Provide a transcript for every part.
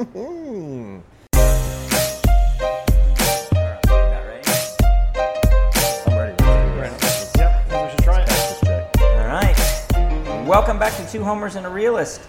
Welcome back to Two Homers and a Realist.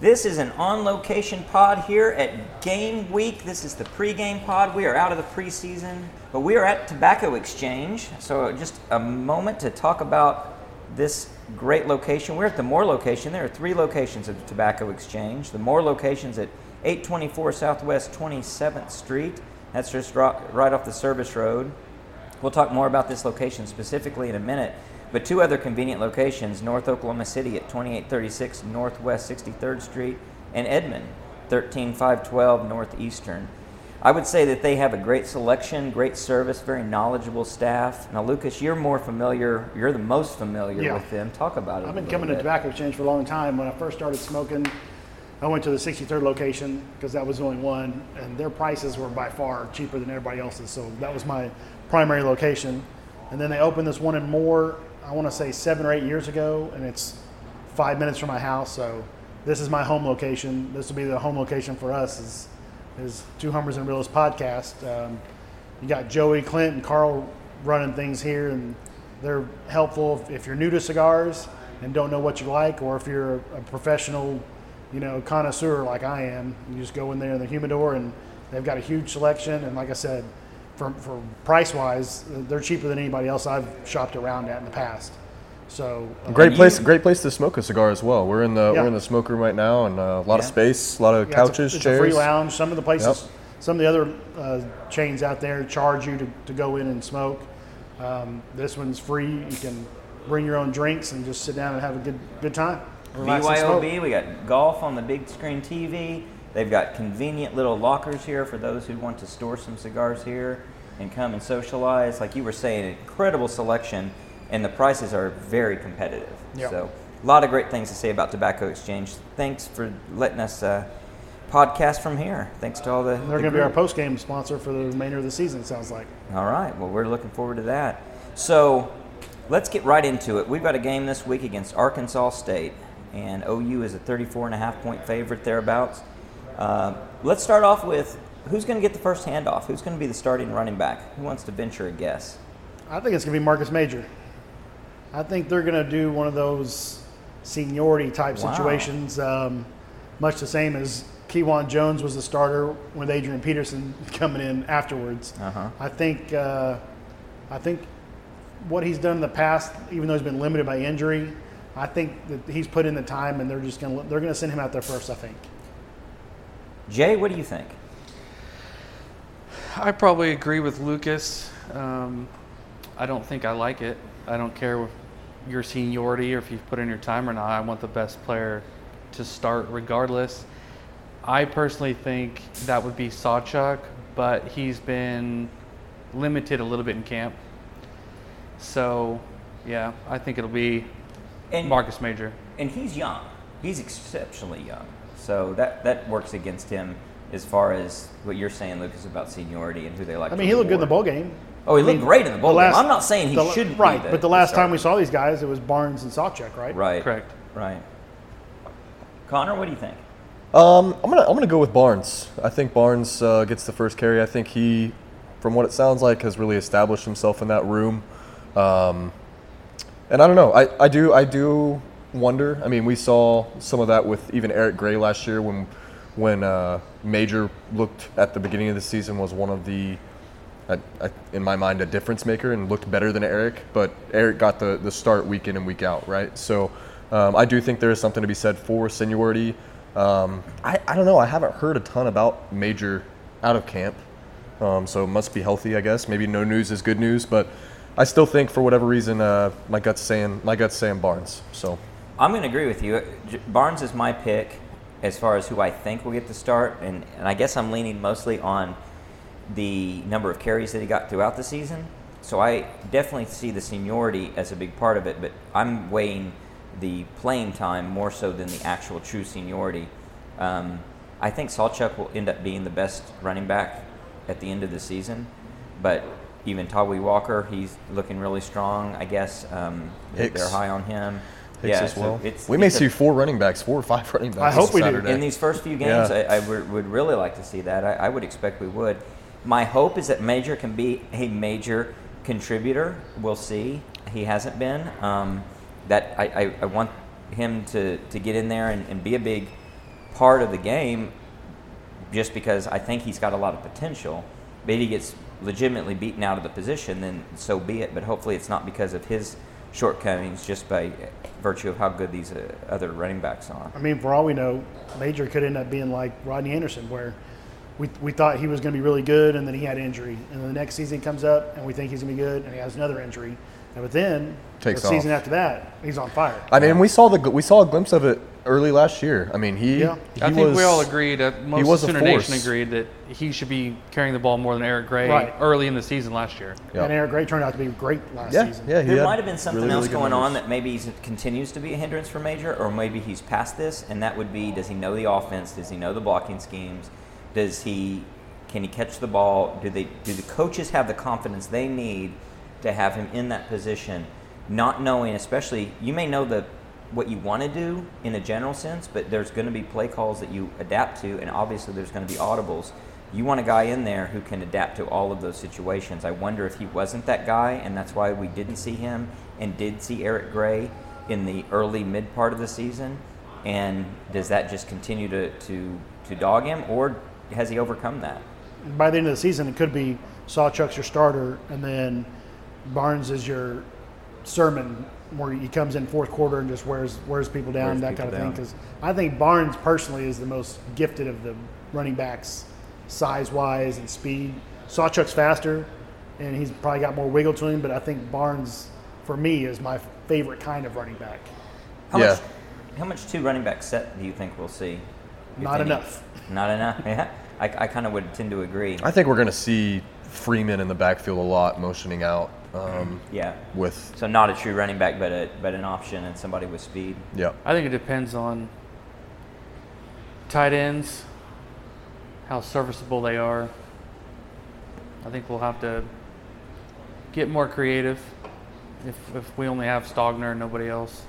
This is an on location pod here at Game Week. This is the pregame pod. We are out of the preseason, but we are at Tobacco Exchange. So, just a moment to talk about this great location. We're at the Moore location. There are three locations of Tobacco Exchange. The Moore location's at 824 Southwest 27th Street. That's just right off the service road. We'll talk more about this location specifically in a minute, but two other convenient locations North Oklahoma City at 2836 Northwest 63rd Street and Edmond, 13512 Northeastern. I would say that they have a great selection, great service, very knowledgeable staff. Now, Lucas, you're more familiar, you're the most familiar Yeah. with them. Talk about it. I've been coming to. Tobacco Exchange for a long time. When I first started smoking, I went to the 63rd location because that was the only one, and their prices were by far cheaper than everybody else's. So that was my primary location. And then they opened this one in Moore, I want to say seven or eight years ago, and it's five minutes from my house. So this is my home location. This will be the home location for us. Is is Two Homers and Realist podcast. Um, you got Joey, Clint, and Carl running things here, and they're helpful if, if you're new to cigars and don't know what you like, or if you're a, a professional, you know, connoisseur like I am. You just go in there in the humidor, and they've got a huge selection. And like I said, for, for price wise, they're cheaper than anybody else I've shopped around at in the past. So uh, Great you- place, great place to smoke a cigar as well. We're in the Yeah. we're in the smoke room right now, and uh, a lot of space, a lot of Yeah, couches, it's a, it's chairs. a free lounge. Some of the places, Yep. some of the other uh, chains out there charge you to, to go in and smoke. Um, this one's free. You can bring your own drinks and just sit down and have a good good time. Relax and smoke. BYOB, we got golf on the big screen TV. They've got convenient little lockers here for those who want to store some cigars here and come and socialize. Like you were saying, incredible selection, and the prices are very competitive. Yep. So, a lot of great things to say about Tobacco Exchange. Thanks for letting us uh, podcast from here. Thanks to all the. They're the going to be our post game sponsor for the remainder of the season. it Sounds like. All right. Well, we're looking forward to that. So let's get right into it. We've got a game this week against Arkansas State, and OU is a 34 and a half point favorite thereabouts. Uh, let's start off with who's going to get the first handoff? Who's going to be the starting running back? Who wants to venture a guess? I think it's going to be Marcus Major. I think they're going to do one of those seniority type Wow. situations, um, much the same as Kejuan Jones was the starter with Adrian Peterson coming in afterwards. Uh-huh. I think uh, I think what he's done in the past, even though he's been limited by injury, I think that he's put in the time, and they're just going to they're going to send him out there first. I think. Jay, what do you think? I probably agree with Lucas. Um, I don't think I like it. I don't care if your seniority or if you've put in your time or not. I want the best player to start regardless. I personally think that would be Sawchuk, but he's been limited a little bit in camp. So, yeah, I think it'll be And Marcus Major. and he's young. He's exceptionally young. So that that works against him as far as what you're saying, Lucas, about seniority and who they like. I to mean, he looked good in the bowl game. Oh, he I looked mean, great in the bowl the game. I'm not saying he the- shouldn't be Right, the- but the the last time we saw these guys, it was Barnes and Sawchuk, right? Right. Correct. Right. Connor, what do you think? Um, I'm gonna I'm gonna go with Barnes. I think Barnes uh, gets the first carry. I think he, from what it sounds like, has really established himself in that room. Um, and I don't know. I, I do I do wonder. I mean, we saw some of that with even Eric Gray last year when when uh, Major looked at the beginning of the season was one of the I, I, in my mind, a difference maker and looked better than Eric. But Eric got the, the start week in and week out, right? So um, I do think there is something to be said for seniority. Um, I, I don't know. I haven't heard a ton about Major out of camp. Um, so must be healthy, I guess. Maybe no news is good news, but I still think for whatever reason, uh, my gut's saying my gut's saying Barnes. So I'm going to agree with you. J- Barnes is my pick as far as who I think will get the start, and, and I guess I'm leaning mostly on the number of carries that he got throughout the season. So I definitely see the seniority as a big part of it, but I'm weighing the playing time more so than the actual true seniority. Um, I think Sawchuk will end up being the best running back at the end of the season, but even Tawee Walker, he's looking really strong. I guess um, they- Hicks. they're high on him. Hicks Yeah, as so it's- we may a- see four running backs, four or five running backs. I hope this we do. In these first few games, Yeah. I, I would, would really like to see that. I, I would expect we would. My hope is that Major can be a major contributor. We'll see. He hasn't been. Um, that I, I, I want him to, to get in there and, and be a big part of the game just because I think he's got a lot of potential. But he gets legitimately beaten out of the position, then so be it. But hopefully it's not because of his shortcomings, just by virtue of how good these uh, other running backs are. I mean, for all we know, Major could end up being like Rodney Anderson, where we, we thought he was going to be really good, and then he had injury, and then the next season comes up, and we think he's going to be good, and he has another injury, but then Takes the season after that, he's on fire. I mean, we saw the we saw a glimpse of it early last year. I mean, he. Yeah. he I think was, we all agreed. Uh, most was a of Sooner Nation agreed that he should be carrying the ball more than Eric Gray Right. early in the season last year. Yeah. And Eric Gray turned out to be great last Yeah, season. yeah. He There might have been something really, else really good going on that maybe he's, continues to be a hindrance for Major, or maybe he's past this, and that would be: Does he know the offense? Does he know the blocking schemes? Does he can he catch the ball? Do they do the coaches have the confidence they need to have him in that position? Not knowing, especially you may know the what you want to do in a general sense, but there's going to be play calls that you adapt to, and obviously there's going to be audibles. You want a guy in there who can adapt to all of those situations. I wonder if he wasn't that guy, and that's why we didn't see him and did see Eric Gray in the early mid part of the season. And does that just continue to, to, to dog him, or has he overcome that? By the end of the season, it could be Sawchuk's your starter, and then Barnes is your sermon, where he comes in fourth quarter and just wears wears people down, Wears that people kind of thing. Because I think Barnes personally is the most gifted of the running backs, size wise and speed. Sawchuk's faster, and he's probably got more wiggle to him. But I think Barnes, for me, is my favorite kind of running back. How Yeah. much how much two running back set do you think we'll see? Not any? enough. Not enough. Yeah, I, I kind of would tend to agree. I think we're going to see Freeman in the backfield a lot, motioning out. Um, Yeah. with So not a true running back, but a but an option and somebody with speed. yeah, I think it depends on tight ends, how serviceable they are. I think we'll have to get more creative if, if we only have Stogner and nobody else.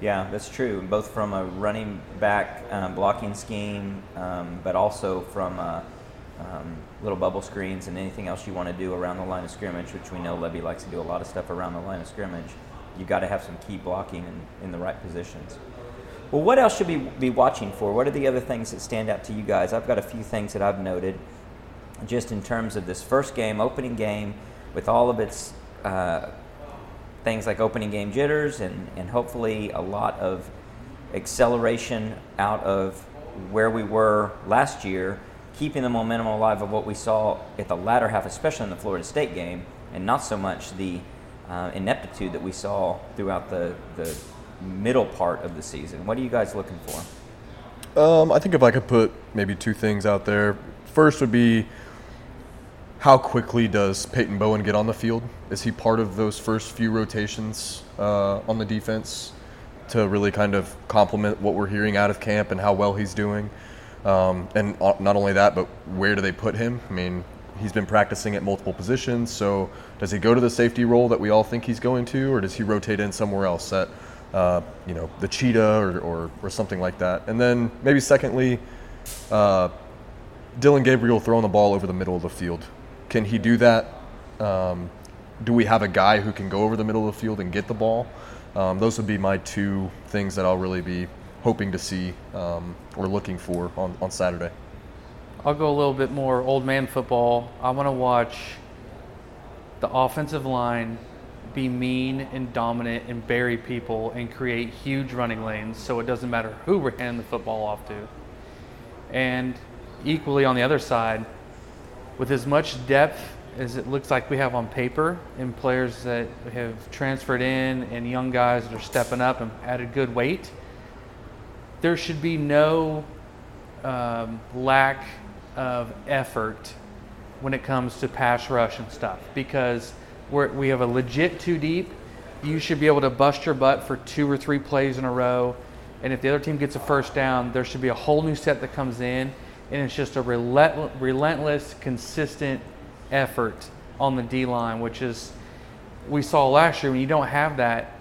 Yeah, that's true. Both from a running back um, blocking scheme, um, but also from uh, um, little bubble screens and anything else you want to do around the line of scrimmage, which we know Lebby likes to do a lot of stuff around the line of scrimmage. You got to have some key blocking in, in the right positions. Well, what else should we be watching for? What are the other things that stand out to you guys? I've got a few things that I've noted just in terms of this first game, opening game, with all of its uh, things like opening game jitters and, and hopefully a lot of acceleration out of where we were last year, keeping the momentum alive of what we saw at the latter half, especially in the Florida State game, and not so much the uh, ineptitude that we saw throughout the, the middle part of the season. What are you guys looking for? Um, I think if I could put maybe two things out there. First would be how quickly does Peyton Bowen get on the field? Is he part of those first few rotations uh, on the defense to really kind of complement what we're hearing out of camp and how well he's doing? Um, and not only that, but where do they put him? I mean, he's been practicing at multiple positions. So does he go to the safety role that we all think he's going to, or does he rotate in somewhere else at, uh, you know, the cheetah or, or, or something like that? And then maybe secondly, uh, Dillon Gabriel throwing the ball over the middle of the field. Can he do that? Um, do we have a guy who can go over the middle of the field and get the ball? Um, those would be my two things that I'll really be hoping to see um, or looking for on, on Saturday. I'll go a little bit more old man football. I want to watch the offensive line be mean and dominant and bury people and create huge running lanes so it doesn't matter who we're handing the football off to. And equally on the other side, with as much depth as it looks like we have on paper and players that have transferred in and young guys that are stepping up and added good weight, there should be no um, lack of effort when it comes to pass rush and stuff because we have a legit two deep. You should be able to bust your butt for two or three plays in a row. And if the other team gets a first down, there should be a whole new set that comes in. And it's just a relent- relentless, consistent effort on the D line, which is we saw last year when you don't have that,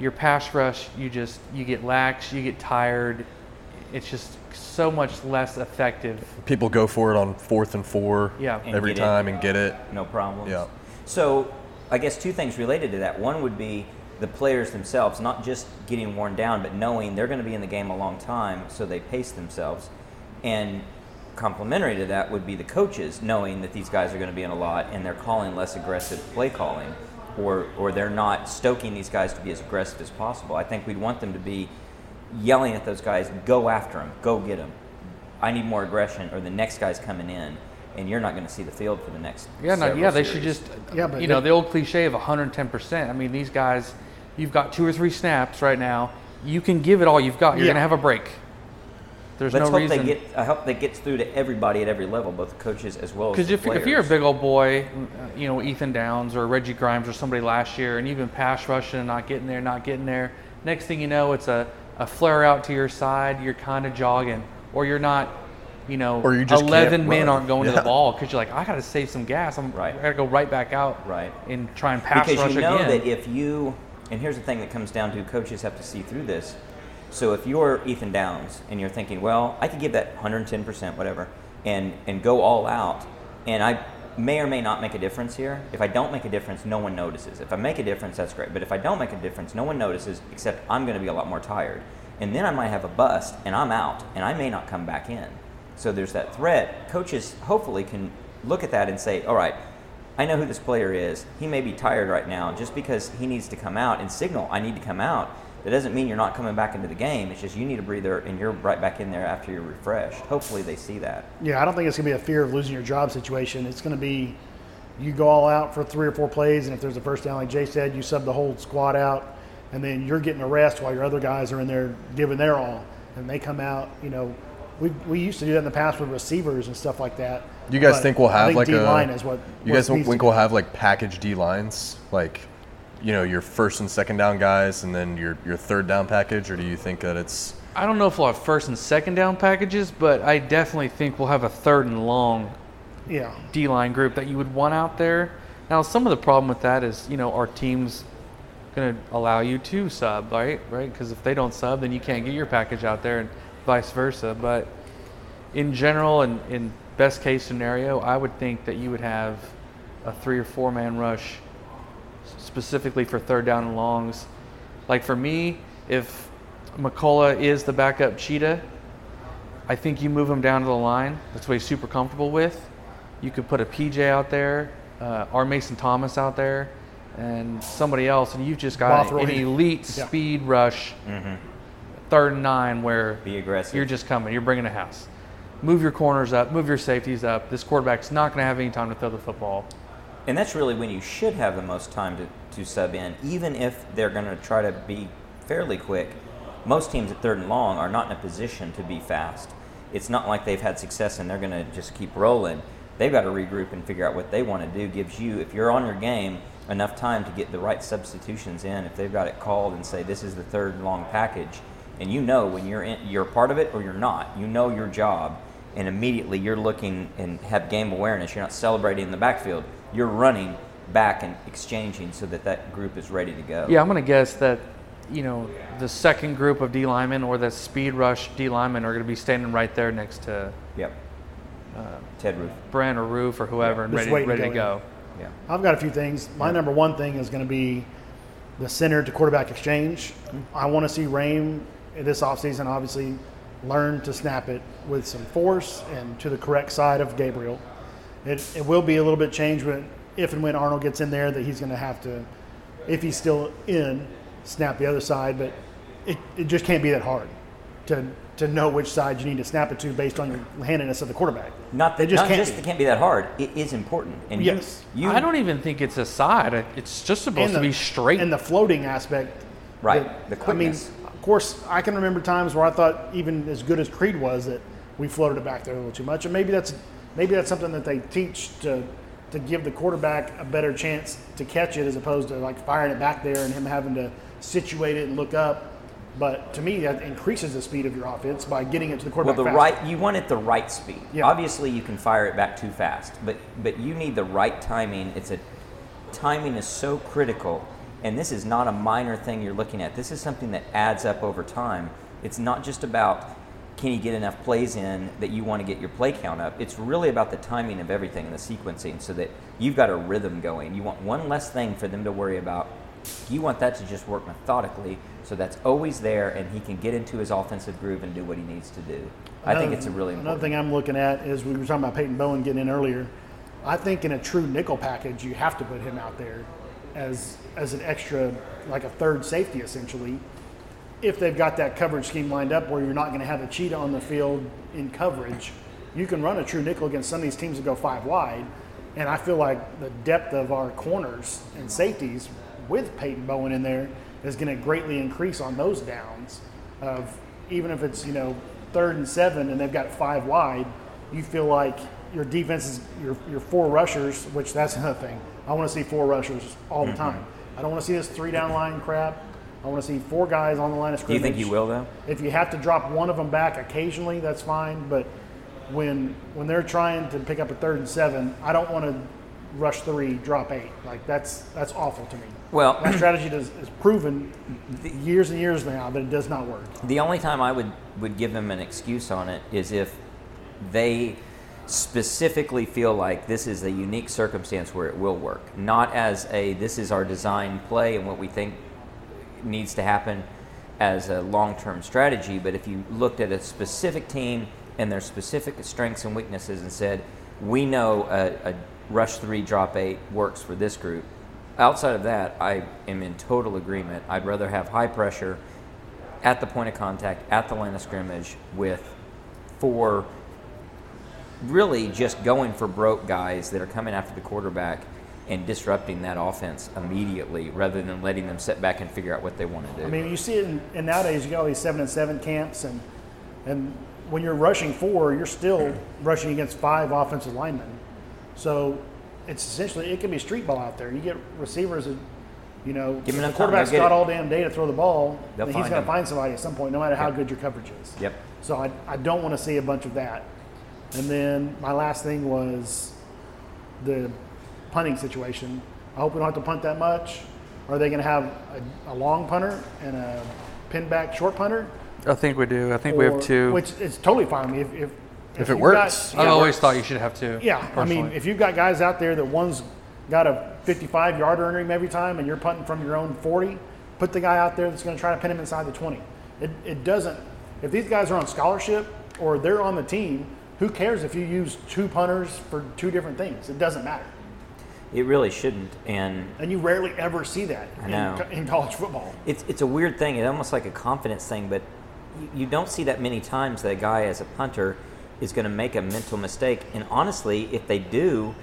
your pass rush, you just you get lax, you get tired. It's just so much less effective. People go for it on fourth and four Yeah. And every get it. time and get it. no problems. Yeah. So I guess two things related to that. One would be the players themselves, not just getting worn down, but knowing they're going to be in the game a long time, so they pace themselves. And complementary to that would be the coaches knowing that these guys are going to be in a lot and they're calling less aggressive play calling, or or they're not stoking these guys to be as aggressive as possible. I think we'd want them to be yelling at those guys, go after them, go get them. I need more aggression, or the next guy's coming in, and you're not going to see the field for the next. Yeah, no, several yeah, they should just, Yeah, but you know, the old cliche of 110%. I mean, these guys, you've got two or three snaps right now. You can give it all you've got. You're Yeah. going to have a break. There's Let's no hope reason. they get. I hope they get through to everybody at every level, both the coaches as well as Because the if, players. if you're a big old boy, you know, Ethan Downs or Reggie Grimes or somebody last year, and you've been pass rushing and not getting there, not getting there, next thing you know, it's a, a flare out to your side, you're kind of jogging, or you're not, you know, Or you just 11 men run. aren't going to the ball because you're like, I got to save some gas. I'm, Right. I got to go right back out Right. and try and pass because rush you know again. that if you and here's the thing that comes down to coaches have to see through this so if you're ethan downs and you're thinking well i could give that 110% whatever and and go all out and i may or may not make a difference here if i don't make a difference no one notices if i make a difference that's great but if i don't make a difference no one notices except i'm going to be a lot more tired and then i might have a bust and i'm out and i may not come back in so there's that threat coaches hopefully can look at that and say all right I know who this player is. He may be tired right now. Just because he needs to come out and signal, I need to come out, that doesn't mean you're not coming back into the game. It's just you need a breather and you're right back in there after you're refreshed. Hopefully they see that. Yeah, I don't think it's going to be a fear of losing your job situation. It's going to be you go all out for three or four plays, and if there's a first down, like Jay said, you sub the whole squad out, and then you're getting a rest while your other guys are in there giving their all, and they come out. You know, we we used to do that in the past with receivers and stuff like that. You guys But think we'll I have think like a? line is what you guys think we'll have like package D lines, like, you know, your first and second down guys, and then your your third down package, or do you think that it's? I don't know if we'll have first and second down packages, but I definitely think we'll have a third and long yeah. D line group that you would want out there. Now, some of the problem with that is, you know, our team's going to allow you to sub, right? Right? Because if they don't sub, then you can't get your package out there, and vice versa. But in general, and in best case scenario, I would think that you would have a three or four man rush specifically for third down and longs. Like for me, if McCullough is the backup cheetah, I think you move him down to the line. That's what he's super comfortable with. You could put a PJ out there, uh, or Mason Thomas out there, and somebody else, and you've just got Bothroyd. an elite Yeah. speed rush, third and nine, where Be aggressive. you're just coming, you're bringing a house. Move your corners up, move your safeties up. This quarterback's not going to have any time to throw the football. And that's really when you should have the most time to, to sub in, even if they're going to try to be fairly quick. Most teams at third and long are not in a position to be fast. It's not like they've had success and they're going to just keep rolling. They've got to regroup and figure out what they want to do. Gives you, if you're on your game, enough time to get the right substitutions in. If they've got it called and say this is the third and long package, and you know when you're in, you're part of it or you're not. You know your job, and immediately you're looking and have game awareness. You're not celebrating in the backfield. You're running back and exchanging so that that group is ready to go. Yeah, I'm going to guess that, you know, the second group of D linemen or the speed rush D linemen are going to be standing right there next to Yep. Uh, Ted Roof. Brent or Roof or whoever and Just ready, to ready to go go. Yeah. I've got a few things. My number one thing is going to be the center to quarterback exchange. I want to see Raym this offseason obviously learn to snap it with some force and to the correct side of Gabriel. It, it will be a little bit changed when, if and when Arnold gets in there that he's going to have to, if he's still in, snap the other side. But it, it just can't be that hard to, to know which side you need to snap it to based on your handedness of the quarterback. Not They that, just not can't just be. it can't be that hard. It is important. And Yes. you, I don't even think it's a side. It's just supposed to be straight. And the floating aspect. Right, that- the I mean, of course, I can remember times where I thought even as good as Creed was that we floated it back there a little too much, and maybe that's maybe that's something that they teach to to give the quarterback a better chance to catch it as opposed to like firing it back there and him having to situate it and look up. But to me, that increases the speed of your offense by getting it to the quarterback. Well, the faster. right you want it the right speed. Yeah. Obviously, you can fire it back too fast, but but you need the right timing. It's a timing is so critical And this is not a minor thing you're looking at. This is something that adds up over time. It's not just about can you get enough plays in that you want to get your play count up. It's really about the timing of everything and the sequencing so that you've got a rhythm going. You want one less thing for them to worry about. You want that to just work methodically so that's always there and he can get into his offensive groove and do what he needs to do. I think it's a really important. Another thing I'm looking at is we were talking about Peyton Bowen getting in earlier. I think in a true nickel package, you have to put him out there as as an extra, like a third safety essentially. If they've got that coverage scheme lined up where you're not going to have a cheetah on the field in coverage, you can run a true nickel against some of these teams that go five wide. And I feel like the depth of our corners and safeties with Peyton Bowen in there is going to greatly increase on those downs. Of even if it's you know third and seven and they've got five wide, you feel like your defense is your your four rushers, which that's another thing. I want to see four rushers all the mm-hmm. time. I don't want to see this three down line crap. I want to see four guys on the line of do you think you will though? If you have to drop one of them back occasionally, that's fine. But when when they're trying to pick up a third and seven, I don't want to rush three, drop eight. Like that's that's awful to me. Well, That strategy does, is proven years and years now that it does not work. The only time I would, would give them an excuse on it is if they specifically feel like this is a unique circumstance where it will work, not as a this is our design play and what we think needs to happen as a long term strategy. But if you looked at a specific team and their specific strengths and weaknesses and said, we know a, a rush three, drop eight works for this group. Outside of that, I am in total agreement. I'd rather have high pressure at the point of contact, at the line of scrimmage, with four really just going for broke guys that are coming after the quarterback and disrupting that offense immediately rather than letting them sit back and figure out what they want to do. I mean, you see it in, and nowadays you got all these seven and seven camps, and and when you're rushing four, you're still rushing against five offensive linemen. So it's essentially it can be street ball out there. You get receivers that, you know, Give the quarterback's got it. all damn day to throw the ball. They'll then he's going to find somebody at some point, no matter how Yep. good your coverage is. Yep. So I, I don't want to see a bunch of that. And then my last thing was the punting situation. I hope we don't have to punt that much. Are they going to have a, a long punter and a pin back short punter? I think we do. I think we have two. Which is totally fine with me. If, if, If it works. got- I've yeah, always thought you should have two. yeah, I mean, if you've got guys out there that one's got a 55 yarder under him every time and you're punting from your own 40, put the guy out there that's going to try to pin him inside the 20. It, it doesn't, if these guys are on scholarship or they're on the team, who cares if you use two punters for two different things? It doesn't matter. It really shouldn't. And And you rarely ever see that I in, know. co- in college football. it's, it's a weird thing. It's almost like a confidence thing, but you, you don't see that many times that a guy as a punter is going to make a mental mistake. And honestly, if they do,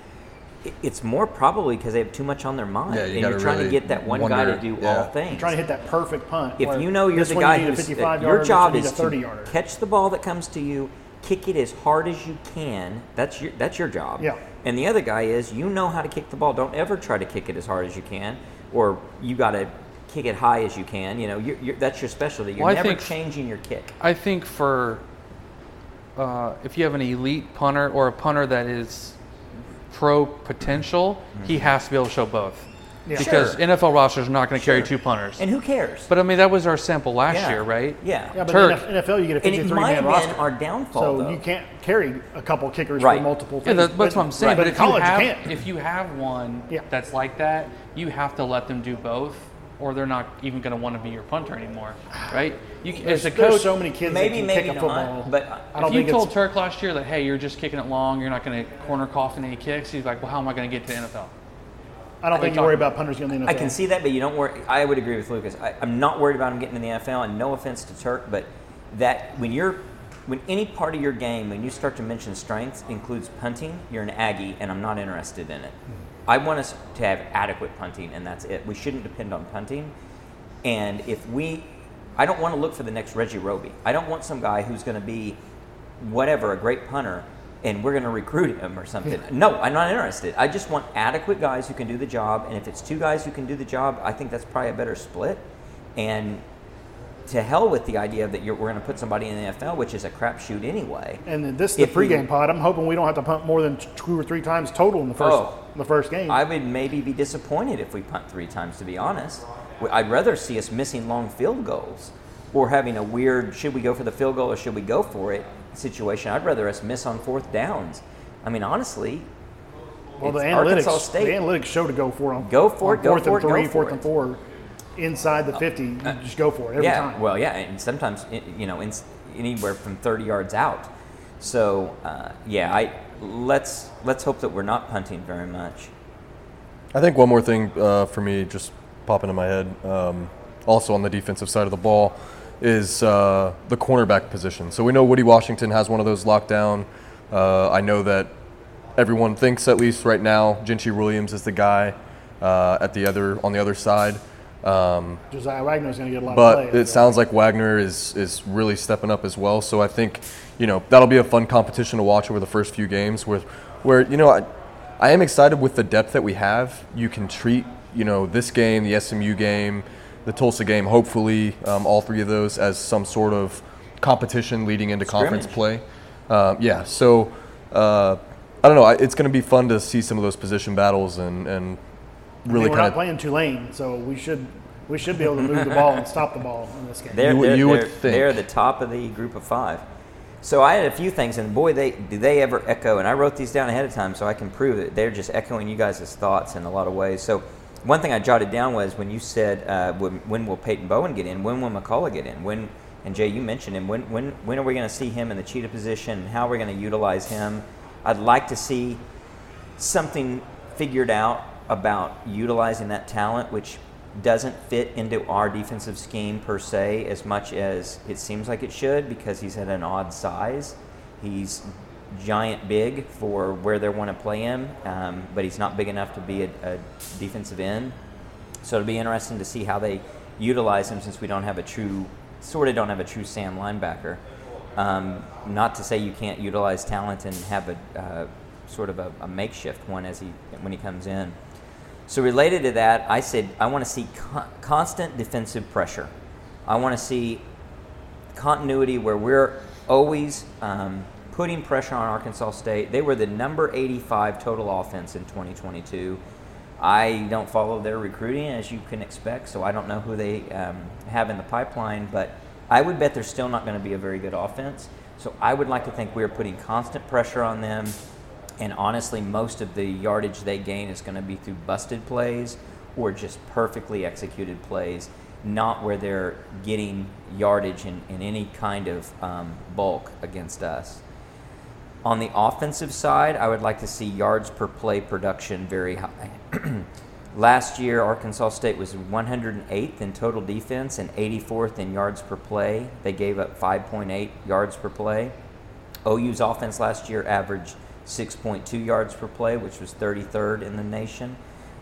it, it's more probably because they have too much on their mind. Yeah, you and gotta you're trying really to get that one guy to do yeah. all things. You're trying to hit that perfect punt. if you know you're the guy you who's uh, 55 your yarder, this job one you need is to yarder. catch the ball that comes to you, kick it as hard as you can. That's your that's your job. Yeah. And the other guy is you know how to kick the ball. Don't ever try to kick it as hard as you can, or you got to kick it high as you can. You know, you're, you're, that's your specialty. You're Well, never think- changing your kick. I think for uh, if you have an elite punter or a punter that is pro potential, he has to be able to show both. Yeah. Because Sure. NFL rosters are not going to carry Sure. two punters. And who cares? but I mean, that was our sample last Yeah. year, right? Yeah. Yeah, but Turk. in NFL, you get a and it 53 might man have roster. been our downfall. So though. you can't carry a couple kickers Right. for multiple Yeah, things. that, that's what I'm saying. right. But, in if college, you have, can't. if you have one Yeah. that's like that, you have to let them do both, or they're not even going to want to be your punter anymore, right? You, c- there's, as a there's coach, so many kids maybe that can maybe kick a football. not. But I don't if you think told it's, Turk last year that, hey, you're just kicking it long, you're not going to corner cough in any kicks, he's like, well, how am I going to get to the NFL? I don't are think you worry about punters getting in the NFL. I can see that, but you don't worry. I would agree with Lucas. I, I'm not worried about him getting in the NFL, and no offense to Turk, but that when you're when any part of your game, when you start to mention strengths, includes punting, you're an Aggie, and I'm not interested in it. Hmm. I want us to have adequate punting, and that's it. We shouldn't depend on punting. And if we, I don't want to look for the next Reggie Roby. I don't want some guy who's going to be whatever, a great punter, and we're going to recruit him or something. No, I'm not interested. I just want adequate guys who can do the job. And if it's two guys who can do the job, I think that's probably a better split. And to hell with the idea that you're, we're going to put somebody in the NFL, which is a crapshoot anyway. And this is the we- pregame pod. I'm hoping we don't have to punt more than two or three times total in the first Oh. the first game. I would maybe be disappointed if we punt three times, to be honest. I'd rather see us missing long field goals or having a weird should we go for the field goal or should we go for it situation. I'd rather us miss on fourth downs. I mean, honestly, well, the analytics Arkansas the State. analytics show to go for them. Go for it, go Fourth for and it, go three, for fourth. Uh, and four, inside the 50. You just go for it every yeah, time. well, yeah, and sometimes you know, in, anywhere from 30 yards out. So uh, yeah, I let's let's hope that we're not punting very much. I think one more thing uh, for me, just pop into my head, um, also on the defensive side of the ball, is uh, the cornerback position. So we know Woody Washington has one of those locked down. Uh, I know that everyone thinks, at least right now, Gentry Williams is the guy uh, at the other on the other side. Um, Jasiah Wagner's going to get a lot of but play. it sounds like Wagner is is really stepping up as well. So I think you know that'll be a fun competition to watch over the first few games. Where where you know I, I am excited with the depth that we have. You can treat you know this game, the SMU game, the Tulsa game, hopefully um, all three of those as some sort of competition leading into conference play. Um, yeah, so uh, I don't know. I, it's going to be fun to see some of those position battles and and I mean, really we're kind not of playing Tulane, so we should we should be able to move the ball and stop the ball in this game. They're, You they're, you they're, think. they're the top of the group of five. So I had a few things, and boy, they do they ever echo. And I wrote these down ahead of time so I can prove it. They're just echoing you guys' thoughts in a lot of ways. So one thing I jotted down was when you said, uh, when, when will Peyton Bowen get in? When will McCullough get in? When and Jay, you mentioned him. When when when are we going to see him in the cheetah position? And how are we going to utilize him? I'd like to see something figured out about utilizing that talent, which doesn't fit into our defensive scheme per se as much as it seems like it should because he's at an odd size. He's giant big for where they want to play him, um, but he's not big enough to be a, a defensive end. So it'll be interesting to see how they utilize him since we don't have a true, sort of don't have a true Sam linebacker. Um, not to say you can't utilize talent and have a uh, sort of a, a makeshift one as he when he comes in. So related to that, I said I want to see con- constant defensive pressure. I want to see continuity where we're always um, putting pressure on Arkansas State. They were the number 85 total offense in 2022. I don't follow their recruiting as you can expect, so I don't know who they um, have in the pipeline, but I would bet they're still not going to be a very good offense. So I would like to think we are putting constant pressure on them. And honestly, most of the yardage they gain is going to be through busted plays or just perfectly executed plays, not where they're getting yardage in, in any kind of um, bulk against us. On the offensive side, I would like to see yards per play production very high. Last year, Arkansas State was 108th in total defense and 84th in yards per play. They gave up 5.8 yards per play. OU's offense last year averaged 6.2 yards per play, which was 33rd in the nation.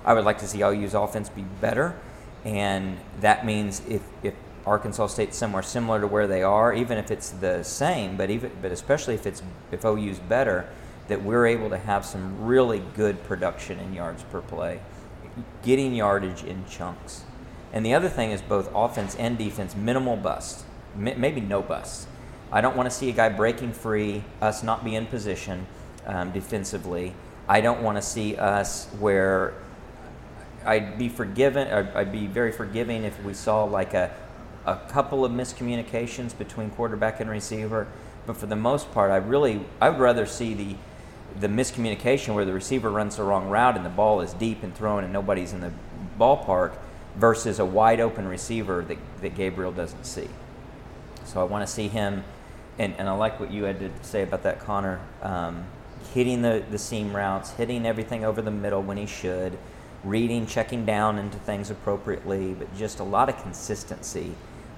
I would like to see OU's offense be better, and that means if, if Arkansas State's somewhere similar to where they are, even if it's the same, but even but especially if it's if OU's better, that we're able to have some really good production in yards per play, getting yardage in chunks. And the other thing is both offense and defense, minimal bust, M- maybe no bust. I don't want to see a guy breaking free, us not be in position um, defensively. I don't want to see us where I'd be forgiven. I'd I'd be very forgiving if we saw like a, a couple of miscommunications between quarterback and receiver. But for the most part, I really I would rather see the the miscommunication where the receiver runs the wrong route and the ball is deep and thrown and nobody's in the ballpark versus a wide open receiver that, that Gabriel doesn't see. So I want to see him, and, and I like what you had to say about that, Connor. Um, hitting the, the seam routes, hitting everything over the middle when he should, reading, checking down into things appropriately, but just a lot of consistency.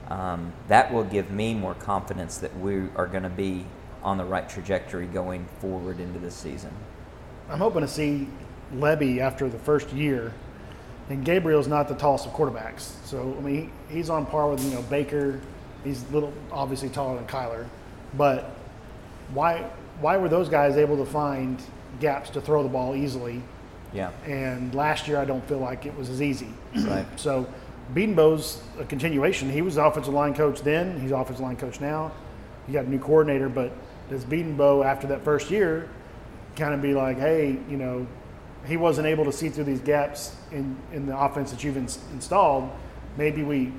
Um, that will give me more confidence that we are going to be on the right trajectory going forward into this season. I'm hoping to see Lebby after the first year. And Gabriel's not the tallest of quarterbacks, so I mean he's on par with you know Baker. He's a little obviously taller than Kyler, but why why were those guys able to find gaps to throw the ball easily? Yeah. And last year I don't feel like it was as easy. Right. So Bedenbaugh's a continuation. He was the offensive line coach then. He's offensive line coach now. He got a new coordinator, but does Bedenbaugh after that first year kind of be like, hey, you know, he wasn't able to see through these gaps in, in the offense that you've ins- installed. Maybe we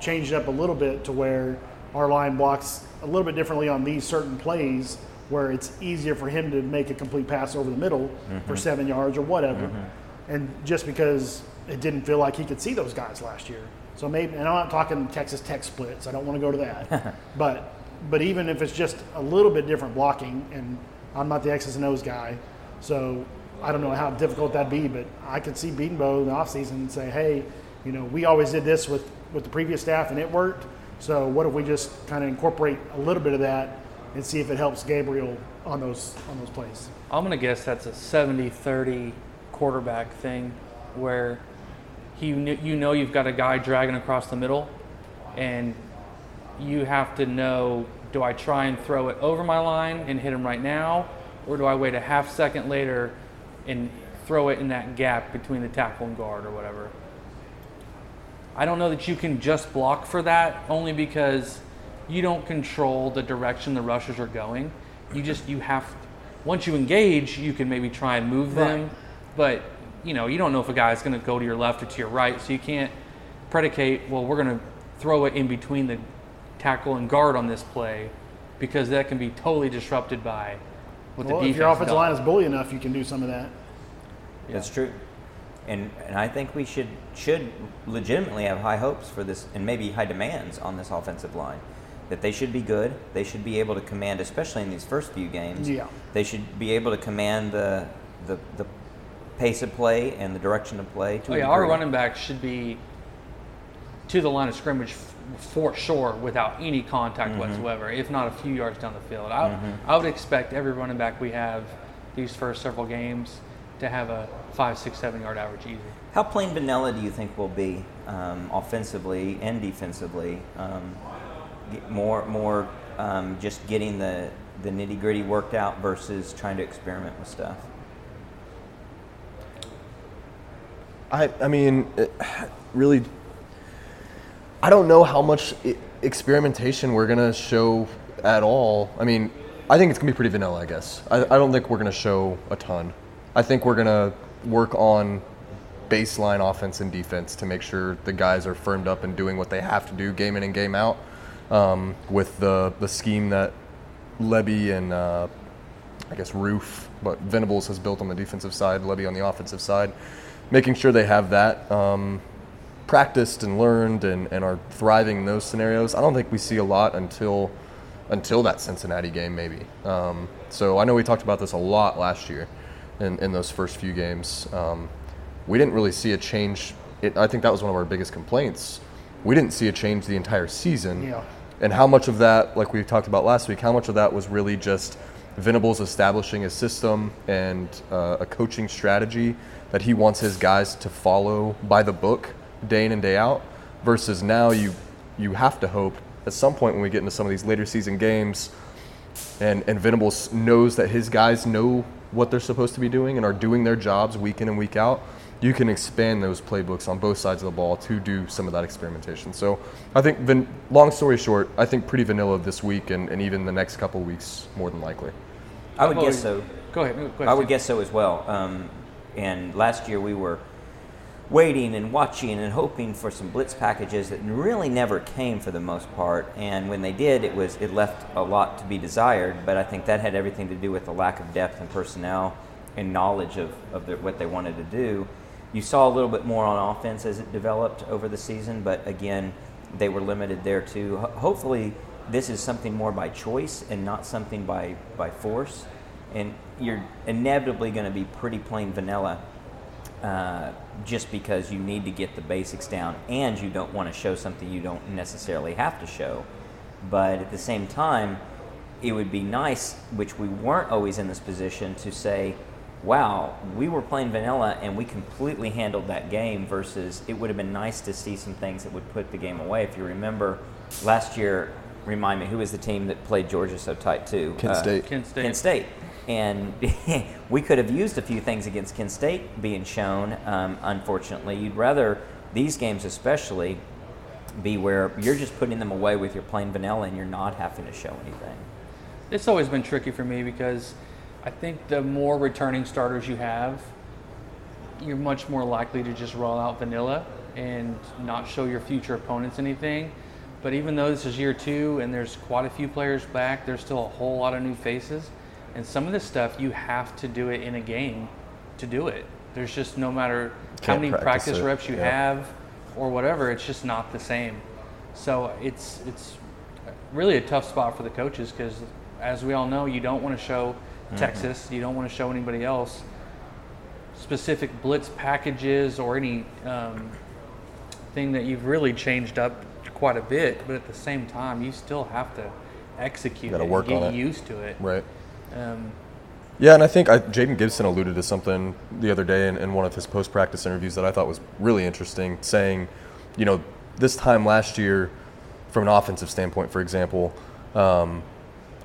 change it up a little bit to where our line blocks a little bit differently on these certain plays where it's easier for him to make a complete pass over the middle for mm-hmm. seven yards or whatever. Mm-hmm. And just because it didn't feel like he could see those guys last year. So maybe, and I'm not talking Texas Tech splits. I don't want to go to that. but but even if it's just a little bit different blocking, and I'm not the X's and O's guy, so I don't know how difficult that'd be. But I could see Bedenbaugh in the offseason and say, hey, you know, we always did this with with the previous staff and it worked. So what if we just kind of incorporate a little bit of that and see if it helps Gabriel on those on those plays? I'm going to guess that's a 70 30 quarterback thing where he, you know you've got a guy dragging across the middle and you have to know do I try and throw it over my line and hit him right now or do I wait a half second later and throw it in that gap between the tackle and guard or whatever. I don't know that you can just block for that only because you don't control the direction the rushers are going. You just you have once you engage, you can maybe try and move them, Right. but you know, you don't know if a guy's going to go to your left or to your right, so you can't predicate, well, we're going to throw it in between the tackle and guard on this play because that can be totally disrupted by what Well, the if your offensive does. line is bully enough, you can do some of that. That's true. And, and I think we should should legitimately have high hopes for this and maybe high demands on this offensive line. That they should be good. They should be able to command, especially in these first few games. Yeah. They should be able to command the the, the pace of play and the direction of play. To Oh yeah, our running back should be to the line of scrimmage for sure without any contact Mm-hmm. whatsoever, if not a few yards down the field. I, I would expect every running back we have these first several games to have a five, six, seven yard average easy. How plain vanilla do you think will be um, offensively and defensively? Um, more, more, um, just getting the the nitty gritty worked out versus trying to experiment with stuff. I, I mean, it, really, I don't know how much experimentation we're gonna show at all. I mean, I think it's gonna be pretty vanilla, I guess. I, I don't think we're gonna show a ton. I think we're gonna work on baseline offense and defense to make sure the guys are firmed up and doing what they have to do game in and game out um, with the, the scheme that Lebby and uh, I guess Roof, but Venables has built on the defensive side, Lebby on the offensive side, making sure they have that um, practiced and learned and, and are thriving in those scenarios. I don't think we see a lot until until that Cincinnati game, maybe. Um, so I know we talked about this a lot last year in, in those first few games. Um, we didn't really see a change. It, I think that was one of our biggest complaints. We didn't see a change the entire season. Yeah. And how much of that, like we talked about last week, how much of that was really just Venables establishing a system and uh, a coaching strategy that he wants his guys to follow by the book day in and day out, versus now you you have to hope at some point when we get into some of these later season games, and and Venables knows that his guys know what they're supposed to be doing and are doing their jobs week in and week out. You can expand those playbooks on both sides of the ball to do some of that experimentation. So I think, van- long story short, I think pretty vanilla this week and, and even the next couple weeks more than likely. I would guess so. Go ahead. Go ahead I would guess so as well. Um, and last year we were waiting and watching and hoping for some blitz packages that really never came for the most part. And when they did, it was it left a lot to be desired. But I think that had everything to do with the lack of depth and personnel and knowledge of, of the, what they wanted to do. You saw a little bit more on offense as it developed over the season, but again, they were limited there too. Ho- hopefully, this is something more by choice and not something by, by force. And you're inevitably going to be pretty plain vanilla uh, just because you need to get the basics down and you don't want to show something you don't necessarily have to show. But at the same time, it would be nice, which we weren't always in this position, to say, wow, we were playing vanilla and we completely handled that game versus it would have been nice to see some things that would put the game away. If you remember last year, remind me, who was the team that played Georgia so tight too? Kent Uh, State. Kent State. Kent State. And we could have used a few things against Kent State being shown. Um, unfortunately, you'd rather these games especially be where you're just putting them away with your plain vanilla and you're not having to show anything. It's always been tricky for me because I think the more returning starters you have, you're much more likely to just roll out vanilla and not show your future opponents anything. But even though this is year two and there's quite a few players back, there's still a whole lot of new faces. And some of this stuff you have to do it in a game to do it. There's just no matter how many practice practice reps you yeah. have or whatever, it's just not the same. So it's it's really a tough spot for the coaches because, as we all know, you don't want to show Texas, you don't want to show anybody else specific blitz packages or any um, thing that you've really changed up quite a bit. But at the same time, you still have to execute Gotta it work and get on it. used to it. Right. Um, Yeah, and I think I, Jayden Gibson alluded to something the other day in, in one of his post practice interviews that I thought was really interesting, saying, you know, this time last year, from an offensive standpoint, for example, um,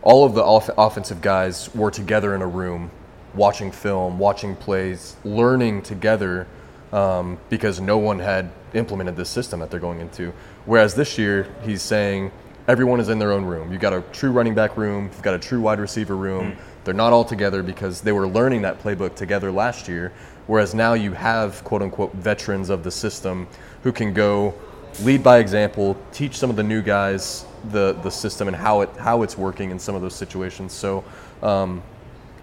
all of the off- offensive guys were together in a room, watching film, watching plays, learning together, um, because no one had implemented this system that they're going into. Whereas this year, he's saying everyone is in their own room. You've got a true running back room, you've got a true wide receiver room. They're not all together because they were learning that playbook together last year. Whereas now you have quote unquote veterans of the system who can go lead by example, teach some of the new guys the, the system and how it how it's working in some of those situations. So um,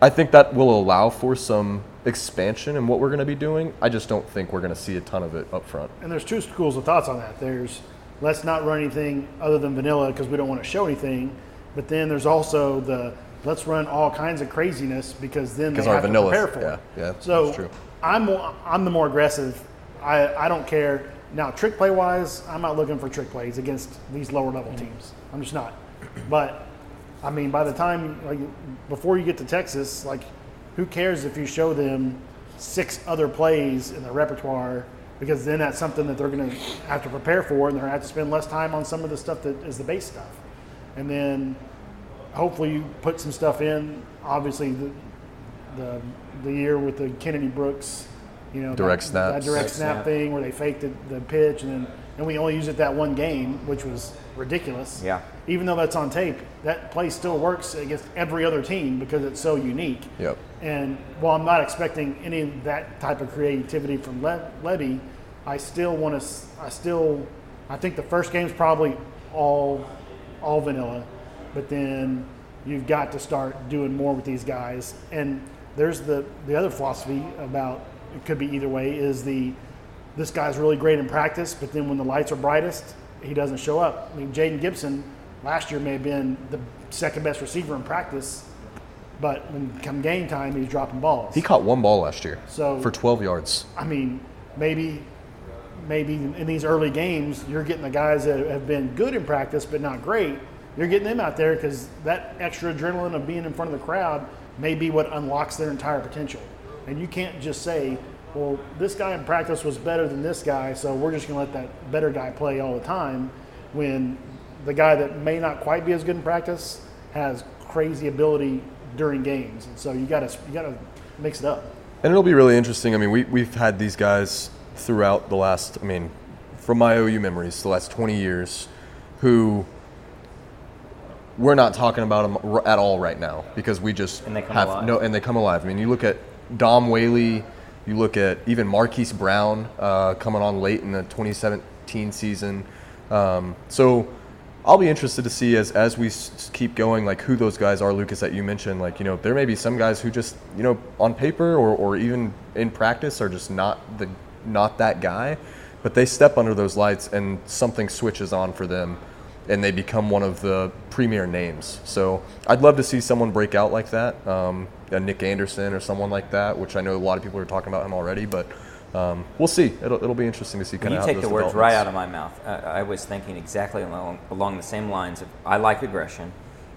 I think that will allow for some expansion in what we're going to be doing. I just don't think we're going to see a ton of it up front. And there's two schools of thoughts on that. There's let's not run anything other than vanilla because we don't want to show anything. But then there's also the let's run all kinds of craziness because then they have to vanilla- prepare for yeah, it. yeah, So that's true. I'm I'm the more aggressive. I, I don't care now trick play wise. I'm not looking for trick plays against these lower level mm. teams. I'm just not. But I mean, by the time like before you get to Texas, like who cares if you show them six other plays in the repertoire? Because then that's something that they're going to have to prepare for, and they're going to have to spend less time on some of the stuff that is the base stuff. And then hopefully you put some stuff in. Obviously, the the, the year with the Kennedy Brooks, you know, Direct that, snaps. that direct Direct snap snap. thing where they faked the, the pitch, and then and we only used it that one game, which was ridiculous. Yeah. Even though that's on tape, that play still works against every other team because it's so unique. Yep. And while I'm not expecting any of that type of creativity from Le- Lebby, I still want to. I still, I think the first game's probably all, all vanilla, but then you've got to start doing more with these guys. And there's the the other philosophy about it could be either way is the this guy's really great in practice, but then when the lights are brightest, he doesn't show up. I mean, Jayden Gibson last year may have been the second best receiver in practice, but when come game time, he's dropping balls. He caught one ball last year So- for 12 yards. I mean, maybe maybe in these early games, you're getting the guys that have been good in practice but not great. You're getting them out there because that extra adrenaline of being in front of the crowd may be what unlocks their entire potential. And you can't just say, "Well, this guy in practice was better than this guy, so we're just going to let that better guy play all the time." When the guy that may not quite be as good in practice has crazy ability during games, and so you got to you got to mix it up. And it'll be really interesting. I mean, we, we've had these guys throughout the last, I mean, from my OU memories, the last 20 years, who we're not talking about them at all right now because we just And they come have alive. no, and they come alive. I mean, you look at Dom Whaley, you look at even Marquise Brown uh, coming on late in the 2017 season. Um, so I'll be interested to see as as we s- keep going, like who those guys are, Lucas, that you mentioned. Like you know, there may be some guys who just you know on paper or, or even in practice are just not the not that guy, but they step under those lights and something switches on for them, and they become one of the premier names. So I'd love to see someone break out like that, um, a Nic Anderson or someone like that, which I know a lot of people are talking about him already, but. Um, we'll see. It'll, it'll be interesting to see kind You of how take the words right out of my mouth. Uh, I was thinking exactly along, along the same lines of I like aggression,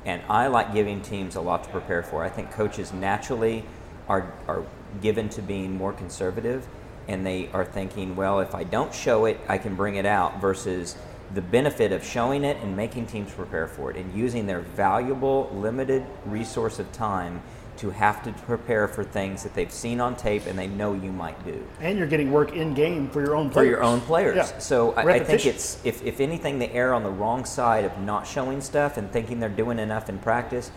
and I like giving teams a lot to prepare for. I think coaches naturally are are given to being more conservative, and they are thinking, well, if I don't show it, I can bring it out. Versus the benefit of showing it and making teams prepare for it, and using their valuable limited resource of time to have to prepare for things that they've seen on tape and they know you might do And you're getting work in game for your own for players. your own players. Yeah. So I, I think it's if, if anything, they err on the wrong side of not showing stuff and thinking they're doing enough in practice.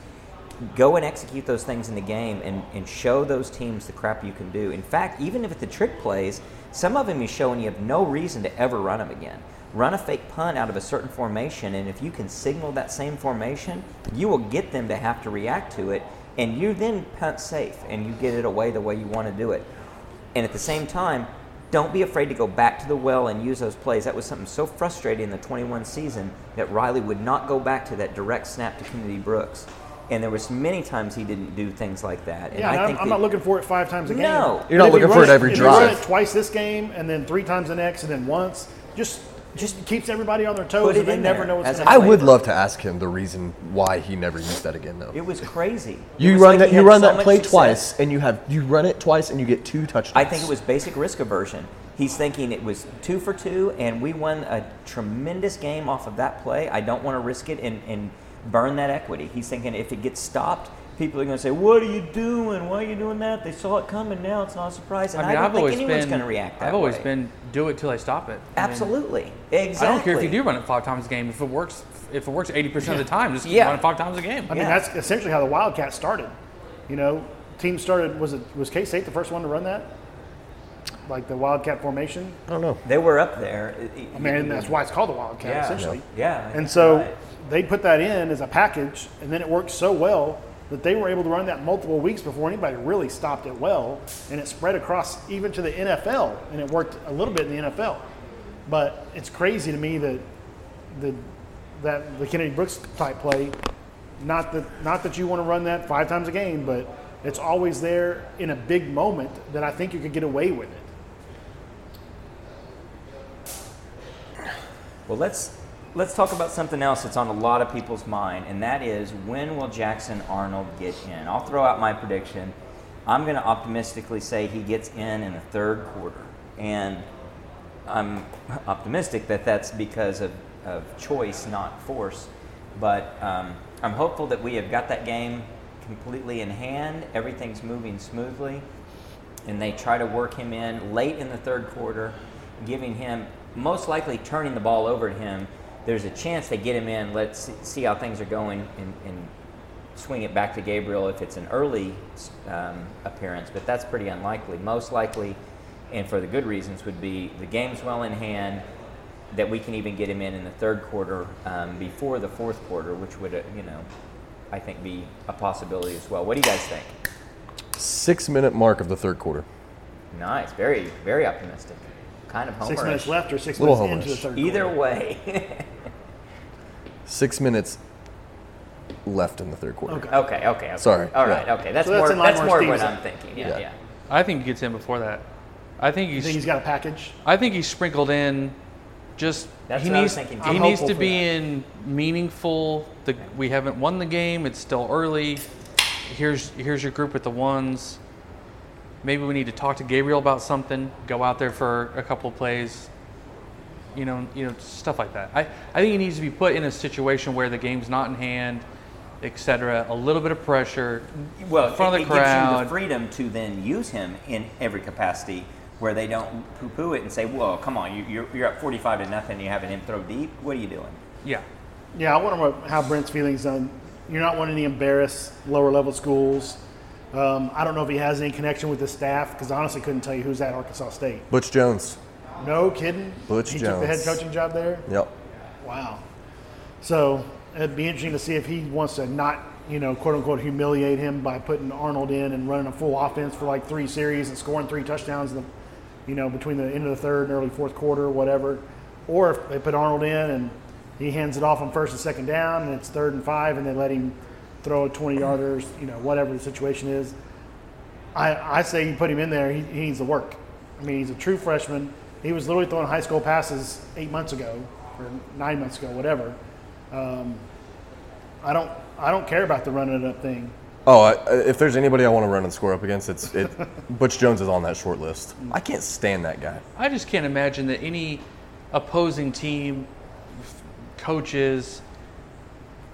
Go and execute those things in the game and, and show those teams the crap you can do. In fact, even if it's the trick plays, some of them you show and you have no reason to ever run them again. Run a fake punt out of a certain formation, and if you can signal that same formation, you will get them to have to react to it, and you then punt safe and you get it away the way you want to do it. And at the same time, don't be afraid to go back to the well and use those plays. That was something so frustrating in the 21 season that Riley would not go back to that direct snap to Kennedy Brooks. And there was many times he didn't do things like that. And Yeah, I and I'm, think I'm that- not looking for it five times a game. No. You're not looking you for it every if you run drive. it twice this game and then three times the next and then once, just just keeps everybody on their toes and they never there know what's going to I happen. would love to ask him the reason why he never used that again, though. It was crazy. You was run like that. You run so that play success. twice, and you have you run it twice, and you get two touchdowns. I think it was basic risk aversion. He's thinking it was two for two, and we won a tremendous game off of that play. I don't want to risk it and, and burn that equity. He's thinking if it gets stopped, people are going to say, "What are you doing? Why are you doing that?" They saw it coming. Now it's not a surprise, and I, I mean, don't have think always been. going to react that I've always way. been do it till I stop it. I mean, absolutely exactly. I don't care if you do run it five times a game. If it works, if it works eighty percent of the time, just Yeah. run it five times a game. I mean, Yeah. that's essentially how the Wildcat started. You know, team started. Was it was K State the first one to run that? Like the Wildcat formation. I don't know. They were up there. I mean, that's why it's called the Wildcat, Yeah. essentially. Yeah. And so right. they put that in as a package, and then it worked so well that they were able to run that multiple weeks before anybody really stopped it well, and it spread across even to the NFL, and it worked a little bit in the NFL. But it's crazy to me that the that the Kennedy Brooks type play, not that not that you want to run that five times a game, but it's always there in a big moment that I think you could get away with it. Well, let's let's talk about something else that's on a lot of people's mind, and that is when will Jackson Arnold get in? I'll throw out my prediction. I'm going to optimistically say he gets in in the third quarter, and I'm optimistic that that's because of, of choice, not force. But um, I'm hopeful that we have got that game completely in hand. Everything's moving smoothly and they try to work him in late in the third quarter, giving him most likely turning the ball over to him. There's a chance they get him in. Let's see- how things are going and, and swing it back to Gabriel if it's an early um, appearance, but that's pretty unlikely. Most likely, and for the good reasons, would be the game's well in hand. That we can even get him in in the third quarter um, before the fourth quarter, which would, uh, you know, I think be a possibility as well. What do you guys think? Six minute mark of the third quarter. Nice, very, very optimistic. Kind of homerish. Six minutes left or six Little minutes into the third Either quarter. way. Six minutes left in the third quarter. Okay. okay, okay, okay. Sorry, All right, yeah. okay. That's So that's more. That's more what. I'm thinking. Yeah, Yeah. yeah. I think he gets in before that. I think You he's. think he's got a package? I think he's sprinkled in. Just That's he what I needs. was thinking, He. I'm needs to be that. in meaningful. The we haven't won the game. It's still early. Here's here's your group with the ones. Maybe we need to talk to Gabriel about something. Go out there for a couple of plays. You know, you know, stuff like that. I, I think he needs to be put in a situation where the game's not in hand, etc. A little bit of pressure. Well, in front it, of the it gives you crowd. the freedom to then use him in every capacity, where they don't poo-poo it and say, "Whoa, come on, you, you're you're up 45 to nothing. You're having him throw deep. What are you doing?" yeah. Yeah, I wonder what, how Brent's feelings on. You're not wanting to embarrass lower level schools. Um, I don't know if he has any connection with the staff because honestly couldn't tell you who's at Arkansas State. Butch Jones. No kidding. Butch Jones. he took the head coaching job there. Yep. Wow. So it'd be interesting to see if he wants to not, you know, quote unquote, humiliate him by putting Arnold in and running a full offense for like three series and scoring three touchdowns, in the, you know, between the end of the third and early fourth quarter, or whatever. Or if they put Arnold in and he hands it off on first and second down and it's third and five and they let him throw a 20 yarders, you know, whatever the situation is. I, I say you put him in there, he, he needs to work. I mean, he's a true freshman. He was literally throwing high school passes eight months ago or nine months ago, whatever. Um, I don't I don't care about the running it up thing. Oh, I, if there's anybody I want to run and score up against, it's it. Butch Jones is on that short list. I can't stand that guy. I just can't imagine that any opposing team, coaches,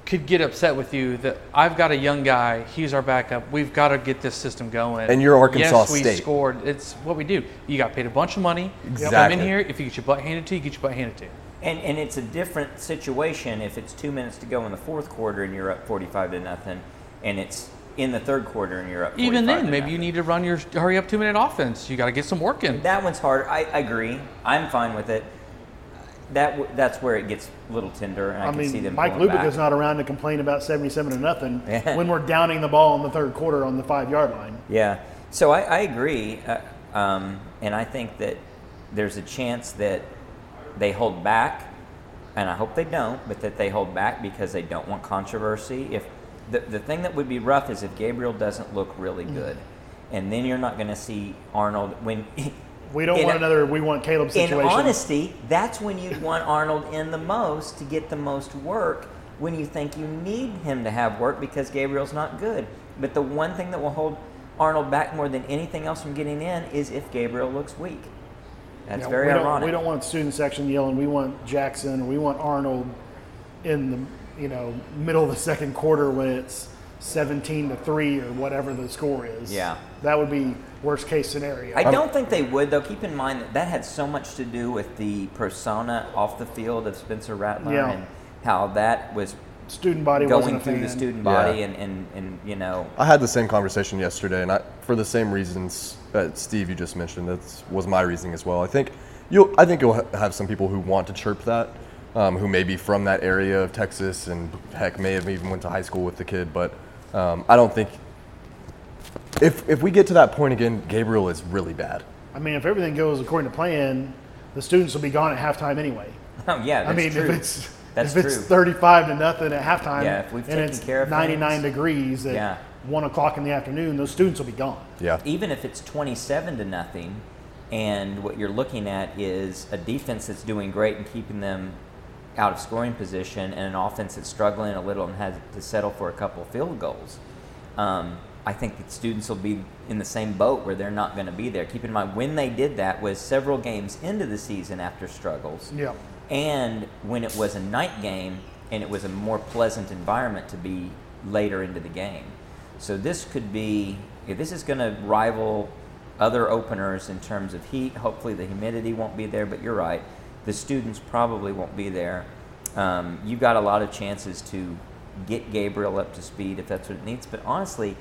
could get upset with you that I've got a young guy, he's our backup. We've got to get this system going. And you're Arkansas yes, we State. scored. It's what we do. You got paid a bunch of money. Exactly. Come Exactly. in here. If you get your butt handed to you, get your butt handed to you. And, and it's a different situation if it's two minutes to go in the fourth quarter and you're up 45 to nothing, and it's in the third quarter and you're up. 45 Even then, to maybe nothing. you need to run your hurry up two minute offense. You got to get some work in. That one's hard. I, I agree. I'm fine with it. That w- that's where it gets a little tender, and I, I can see mean, them. Mike is not around to complain about 77 to nothing when we're downing the ball in the third quarter on the five yard line. Yeah. So I, I agree, uh, um, and I think that there's a chance that they hold back, and I hope they don't, but that they hold back because they don't want controversy. If the the thing that would be rough is if Gabriel doesn't look really Mm. good, and then you're not going to see Arnold when. We don't in want a- another we want Caleb In situation. honesty, that's when you'd want Arnold in the most to get the most work when you think you need him to have work because Gabriel's not good. But the one thing that will hold Arnold back more than anything else from getting in is if Gabriel looks weak. That's very we ironic. We don't want student section yelling, we want Jackson, we want Arnold in the you know middle of the second quarter when it's 17 to 3 or whatever the score is. Yeah. That would be worst case scenario. I don't think they would, though. Keep in mind that that had so much to do with the persona off the field of Spencer Rattler Yeah. and how that was student body wasn't going a through the fan. student Yeah. body and, and, and, you know, I had the same conversation yesterday, and I, for the same reasons that Steve you just mentioned, that was my reasoning as well. I think you'll, I think you'll have some people who want to chirp that, um, who may be from that area of Texas, and heck, may have even went to high school with the kid. But um, I don't think if if we get to that point again, Gabriel is really bad. I mean, if everything goes according to plan, the students will be gone at halftime anyway. oh, yeah, that's I mean, true. if it's That's if it's 35 to nothing at halftime, Yeah, if we've and taken it's care of 99 things. degrees at Yeah. one o'clock in the afternoon, those students will be gone. Yeah, even if it's 27 to nothing and what you're looking at is a defense that's doing great and keeping them out of scoring position and an offense that's struggling a little and has to settle for a couple field goals um, i think that students will be in the same boat where they're not going to be there keep in mind when they did that was several games into the season after struggles Yeah. and when it was a night game and it was a more pleasant environment to be later into the game. So this could be, if this is going to rival other openers in terms of heat. Hopefully the humidity won't be there, but you're right. The students probably won't be there. Um, you've got a lot of chances to get Gabriel up to speed if that's what it needs. But honestly,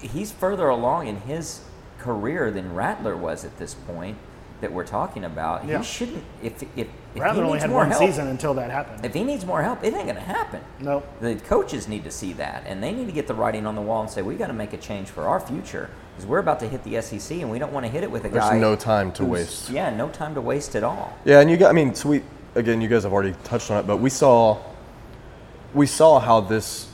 he's further along in his career than Rattler was at this point that we're talking about. Yeah. He shouldn't. If if, if Rattler he only needs had more one help, season until that happened. if he needs more help, it ain't going to happen. No. The coaches need to see that, and they need to get the writing on the wall and say, "We got to make a change for our future because we're about to hit the SEC, and we don't want to hit it with a There's guy." no time to waste. Yeah, no time to waste at all. Yeah, and you got. I mean, so we again, you guys have already touched on it, but we saw we saw how this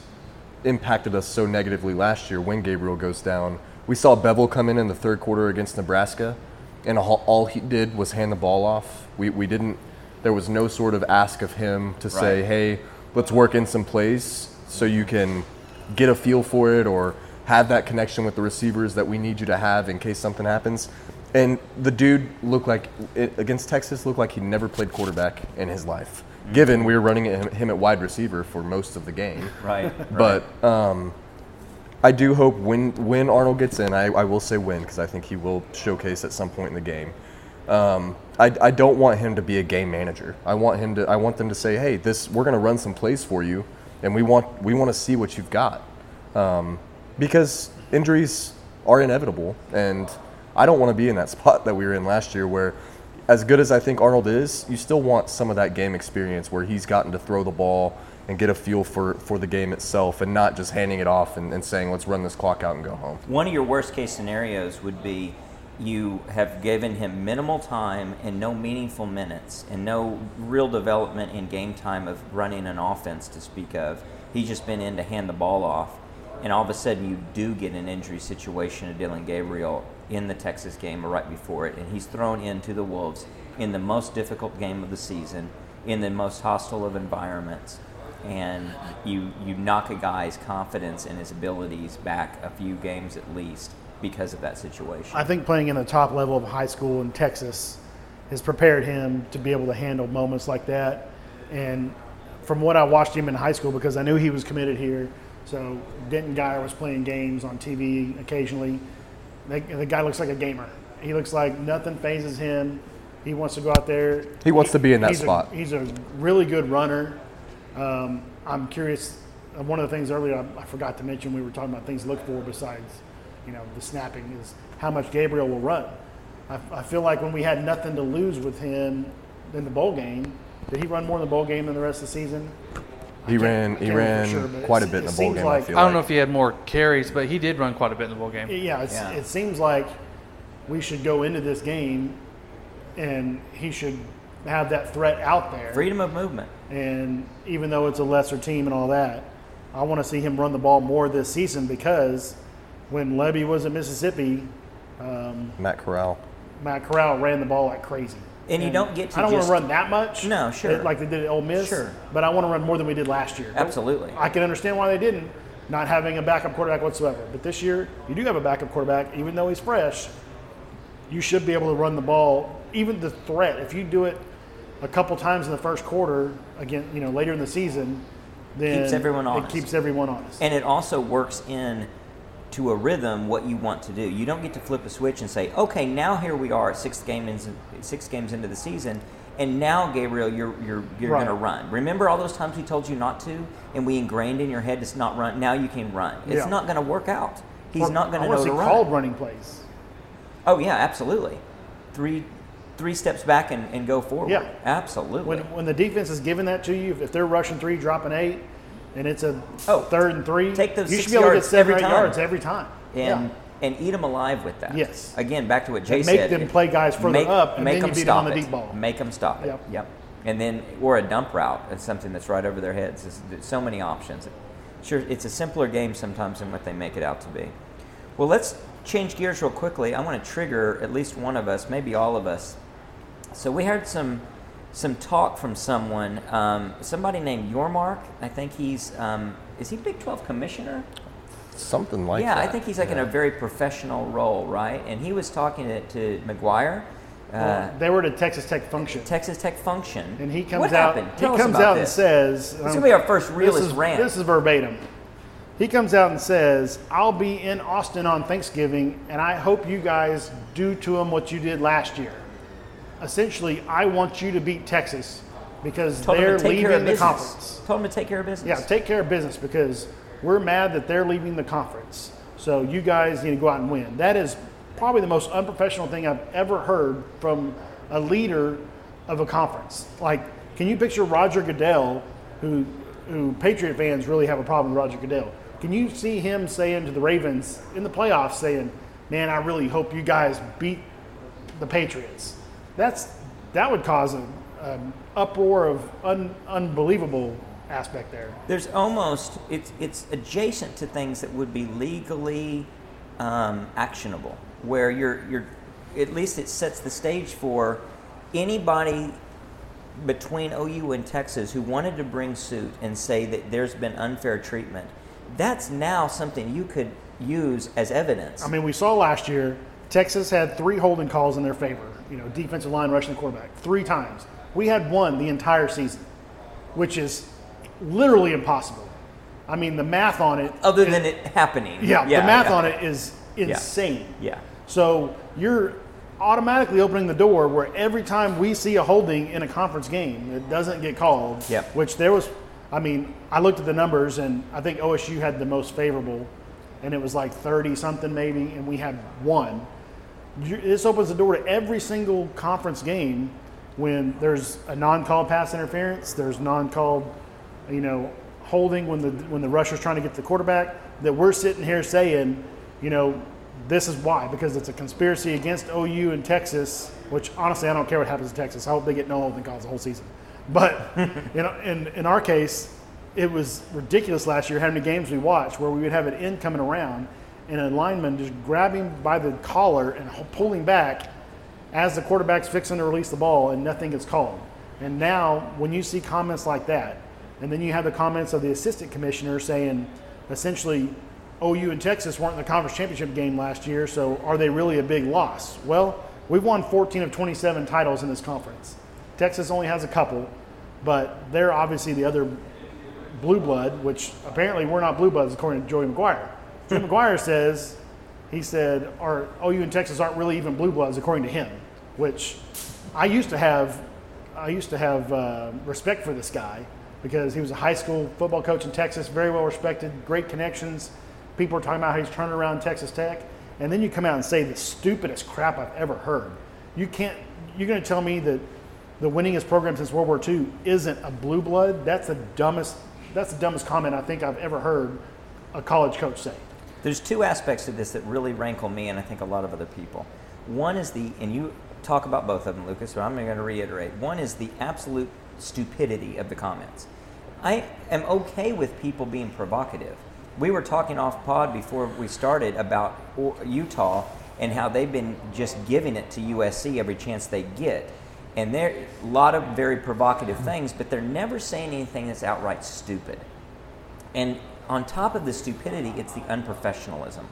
impacted us so negatively last year when Gabriel goes down. We saw Beville come in in the third quarter against Nebraska, and all, all he did was hand the ball off. We we didn't. There was no sort of ask of him to say, "Hey, let's work in some plays so you can get a feel for it or have that connection with the receivers that we need you to have in case something happens." And the dude looked like against Texas looked like he never played quarterback in his life. Given we were running him, him at wide receiver for most of the game, Right. but um, I do hope when when Arnold gets in, I, I will say when because I think he will showcase at some point in the game. Um, I, I don't want him to be a game manager. I want him to. I want them to say, "Hey, this we're going to run some plays for you, and we want we want to see what you've got," um, because injuries are inevitable, and I don't want to be in that spot that we were in last year, where, as good as I think Arnold is, you still want some of that game experience where he's gotten to throw the ball and get a feel for, for the game itself, and not just handing it off and, and saying, "Let's run this clock out and go home." One of your worst case scenarios would be you have given him minimal time and no meaningful minutes and no real development in game time of running an offense to speak of. He's just been in to hand the ball off. And all of a sudden, you do get an injury situation to Dillon Gabriel in the Texas game or right before it. And he's thrown into the Wolves in the most difficult game of the season, in the most hostile of environments and you you knock a guy's confidence in his abilities back a few games at least because of that situation. I think playing in the top level of high school in Texas has prepared him to be able to handle moments like that. And from what I watched him in high school because I knew he was committed here. So Denton Guyer was playing games on TV occasionally. The, the guy looks like a gamer. He looks like nothing phases him. He wants to go out there. He wants to be in that he's spot. A, he's a really good runner. Um, I'm curious. uh, One of the things earlier I, I forgot to mention we were talking about things to look for besides, you know, the snapping is how much Gabriel will run. I, I feel like when we had nothing to lose with him in the bowl game, did he run more in the bowl game than the rest of the season? He ran. He ran sure, quite a bit in the bowl game. like- I feel I don't know if he had more carries, but he did run quite a bit in the bowl game. Yeah, it's, Yeah. it seems like we should go into this game and he should have that threat out there. Freedom of movement. And even though it's a lesser team and all that, I want to see him run the ball more this season because when Lebby was at Mississippi, um, Matt Corral. Matt Corral ran the ball like crazy. And you don't get to I don't want to run that much. No, sure. Like they did at Ole Miss. Sure. But I want to run more than we did last year. Absolutely. I can understand why they didn't, not having a backup quarterback whatsoever. But this year, you do have a backup quarterback, even though he's fresh. You should be able to run the ball, even the threat. If you do it a couple times in the first quarter, again, you know, later in the season, then it Keeps everyone honest. it honest. keeps everyone honest. And it also works in to a rhythm what you want to do. You don't get to flip a switch and say, "Okay, now here we are, six games six games into the season, and now Gabriel, you're you're you're Right. going to run." Remember all those times we told you not to, and we ingrained in your head to not run. Now you can run. It's Yeah. not going to work out. He's Or- not going to know to run. called running plays. Oh yeah, absolutely. Three three steps back and, and go forward. Yeah. absolutely. When, when the defense is giving that to you, if they're rushing three, dropping eight, and it's a Oh, third and three, take those you should be able to get seven every yards every time. and yeah. and eat them alive with that. Yes. Again, back to what Jay And make said. them play guys further make, up, and make then them you beat them stop on the it. deep ball. Make them stop it. Yep. Yep. And then or a dump route. is something that's right over their heads. There's so many options. Sure, it's a simpler game sometimes than what they make it out to be. Well, let's change gears real quickly. I want to trigger at least one of us, maybe all of us. So we heard some some talk from someone, um, somebody named Yormark. I think he's um, is he Big 12 commissioner? Something like that. yeah, that. I think he's like in a very professional role, right? And he was talking to, to McGuire, uh, Well, they were at a Texas Tech function, Texas Tech function. and he comes what out. Happened? He Tell us comes about out this. and says, This is gonna be our first realist this is, rant. This is verbatim. He comes out and says, "I'll be in Austin on Thanksgiving, and I hope you guys do to him what you did last year. Essentially, I want you to beat Texas because Told they're to take care of leaving the conference." Told them to take care of business. Yeah, take care of business because we're mad that they're leaving the conference. So you guys need to go out and win. That is probably the most unprofessional thing I've ever heard from a leader of a conference. Like, can you picture Roger Goodell, who who Patriot fans really have a problem with Roger Goodell? Can you see him saying to the Ravens in the playoffs, saying, "Man, I really hope you guys beat the Patriots"? That's that would cause a, an uproar of un, unbelievable aspect there. There's almost it's it's adjacent to things that would be legally um, actionable, where you're you're at least it sets the stage for anybody between OU and Texas who wanted to bring suit and say that there's been unfair treatment. That's now something you could use as evidence. I mean, we saw last year Texas had three holding calls in their favor. You know, defensive line rushing the quarterback three times. We had one the entire season, which is literally impossible. I mean, the math on it. other than it happening. yeah, the math yeah. on it is insane. Yeah. So you're automatically opening the door where every time we see a holding in a conference game, it doesn't get called. Yep. Which there was, I mean, I looked at the numbers and I think OSU had the most favorable, and it was like 30 something maybe, and we had one. You- This opens the door to every single conference game when there's a non-called pass interference, there's non-called, you know, holding when the when the rusher's trying to get to the quarterback. That we're sitting here saying, you know, this is why because it's a conspiracy against OU and Texas. Which honestly, I don't care what happens in Texas. I hope they get no holding calls the whole season. But you know, in in our case, it was ridiculous last year how many games we watched where we would have an end coming around and a lineman just grabbing by the collar and pulling back as the quarterback's fixing to release the ball and nothing gets called. And now, when you see comments like that, and then you have the comments of the assistant commissioner saying, essentially, OU and Texas weren't in the conference championship game last year, so are they really a big loss? Well, we've won 14 of 27 titles in this conference. Texas only has a couple. but they're obviously the other blue blood, which apparently we're not blue bloods according to Joey McGuire. Joey McGuire says he said our OU and Texas aren't really even blue bloods according to him, which I used to have. I used to have uh, respect for this guy because he was a high school football coach in Texas, very well respected, great connections. People are talking about how he's turning around Texas Tech, and then you come out and say the stupidest crap I've ever heard. You can't. You're going to tell me that the winningest program since World War II isn't a blue blood? That's the dumbest. That's the dumbest comment I think I've ever heard a college coach say. There's two aspects to this that really rankle me and I think a lot of other people. One is the, and you talk about both of them, Lucas, but I'm going to reiterate. One is the absolute stupidity of the comments. I am okay with people being provocative. We were talking off pod before we started about Utah and how they've been just giving it to USC every chance they get. And there a lot of very provocative things, but they're never saying anything that's outright stupid. And on top of the stupidity, it's the unprofessionalism.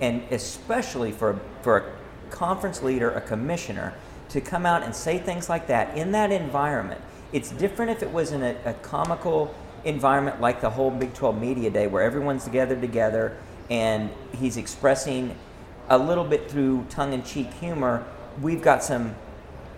And especially for, for a conference leader, a commissioner, to come out and say things like that in that environment. It's different if it was in a, a comical environment like the whole Big 12 Media Day where everyone's gathered together and he's expressing a little bit through tongue in cheek humor. We've got some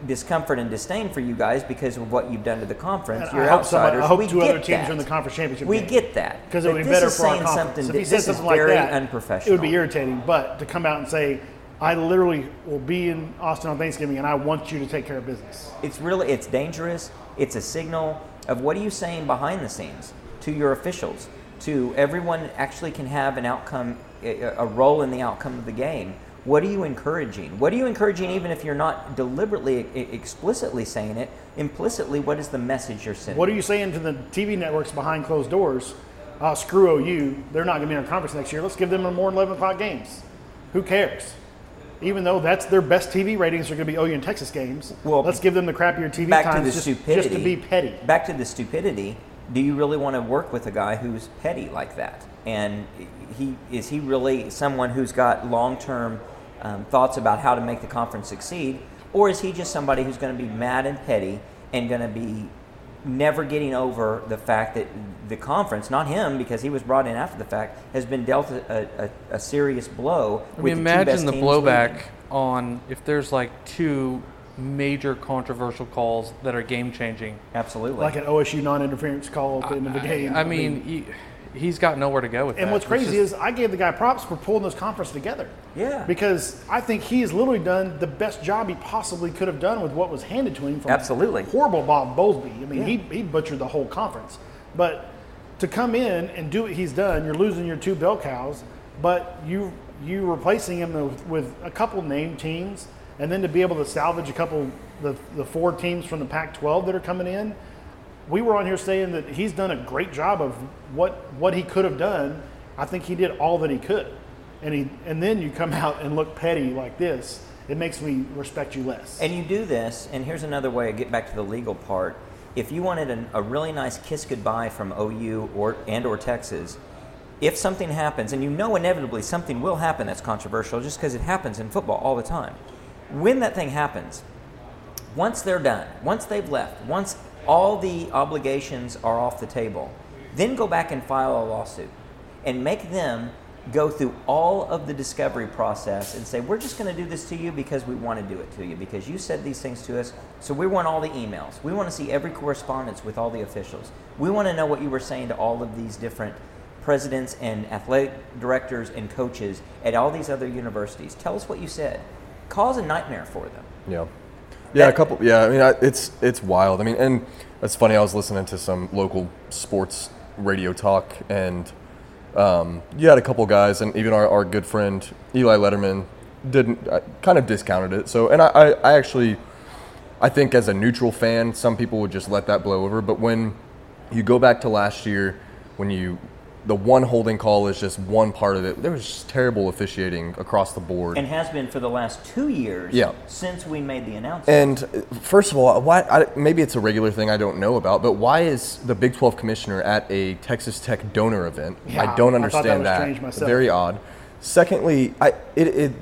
discomfort and disdain for you guys because of what you've done to the conference. And You're I hope somebody- outsiders. I hope we two other teams that. are in the conference championship We game. get that because it would be better for our saying conference. something. If he This said is something like very that, unprofessional. It would be irritating. But to come out and say, "I literally will be in Austin on Thanksgiving, and I want you to take care of business." It's really it's dangerous. It's a signal of what are you saying behind the scenes to your officials, to everyone actually can have an outcome, a role in the outcome of the game. What are you encouraging? What are you encouraging, even if you're not deliberately, e- explicitly saying it? Implicitly, what is the message you're sending? What are you saying to the TV networks behind closed doors? Uh, screw OU. They're not going to be in our conference next year. Let's give them more 11 o'clock games. Who cares? Even though that's their best TV ratings are going to be OU and Texas games. Well, let's give them the crappier TV back to times the just, stupidity. just to be petty. Back to the stupidity. Do you really want to work with a guy who's petty like that? And he is he really someone who's got long term um, thoughts about how to make the conference succeed, or is he just somebody who's going to be mad and petty and going to be never getting over the fact that the conference, not him because he was brought in after the fact, has been dealt a, a, a serious blow. I with mean, the two best imagine the teams blowback leaving. on if there's like two major controversial calls that are game changing. Absolutely. Like an OSU non-interference call at the end of the game. I mean, he, he's got nowhere to go with that. And what's crazy just- is I gave the guy props for pulling this conference together. Yeah. Because I think he has literally done the best job he possibly could have done with what was handed to him from Absolutely. horrible Bob Bowlesby. I mean, Yeah. he, he butchered the whole conference. But to come in and do what he's done, you're losing your two bell cows, but you you replacing him with, with a couple named teams, and then to be able to salvage a couple the the four teams from the Pac-12 that are coming in. We were on here saying that he's done a great job of what what he could have done. I think he did all that he could, and he and then you come out and look petty like this. It makes me respect you less. And you do this, and here's another way to get back to the legal part. If you wanted an, a really nice kiss goodbye from OU or and or Texas, if something happens, and you know inevitably something will happen that's controversial, just because it happens in football all the time. When that thing happens, once they're done, once they've left, once all the obligations are off the table, then go back and file a lawsuit and make them go through all of the discovery process and say, we're just going to do this to you because we want to do it to you, because you said these things to us. So we want all the emails. We want to see every correspondence with all the officials. We want to know what you were saying to all of these different presidents and athletic directors and coaches at all these other universities. Tell us what you said. Cause a nightmare for them. Yeah, yeah, a couple. Yeah, I mean, I, it's it's wild. I mean, and it's funny. I was listening to some local sports radio talk, and um, you had a couple guys, and even our, our good friend Eli Letterman didn't uh, kind of discounted it. So, and I, I, I actually, I think as a neutral fan, some people would just let that blow over. But when you go back to last year, when you the one holding call is just one part of it. There was just terrible officiating across the board. and has been for the last two years Yeah. since we made the announcement. And uh, first of all, why? I, maybe it's a regular thing I don't know about, but why is the Big 12 commissioner at a Texas Tech donor event? Yeah, I don't I that understand was that. myself. Very odd. Secondly, I it, it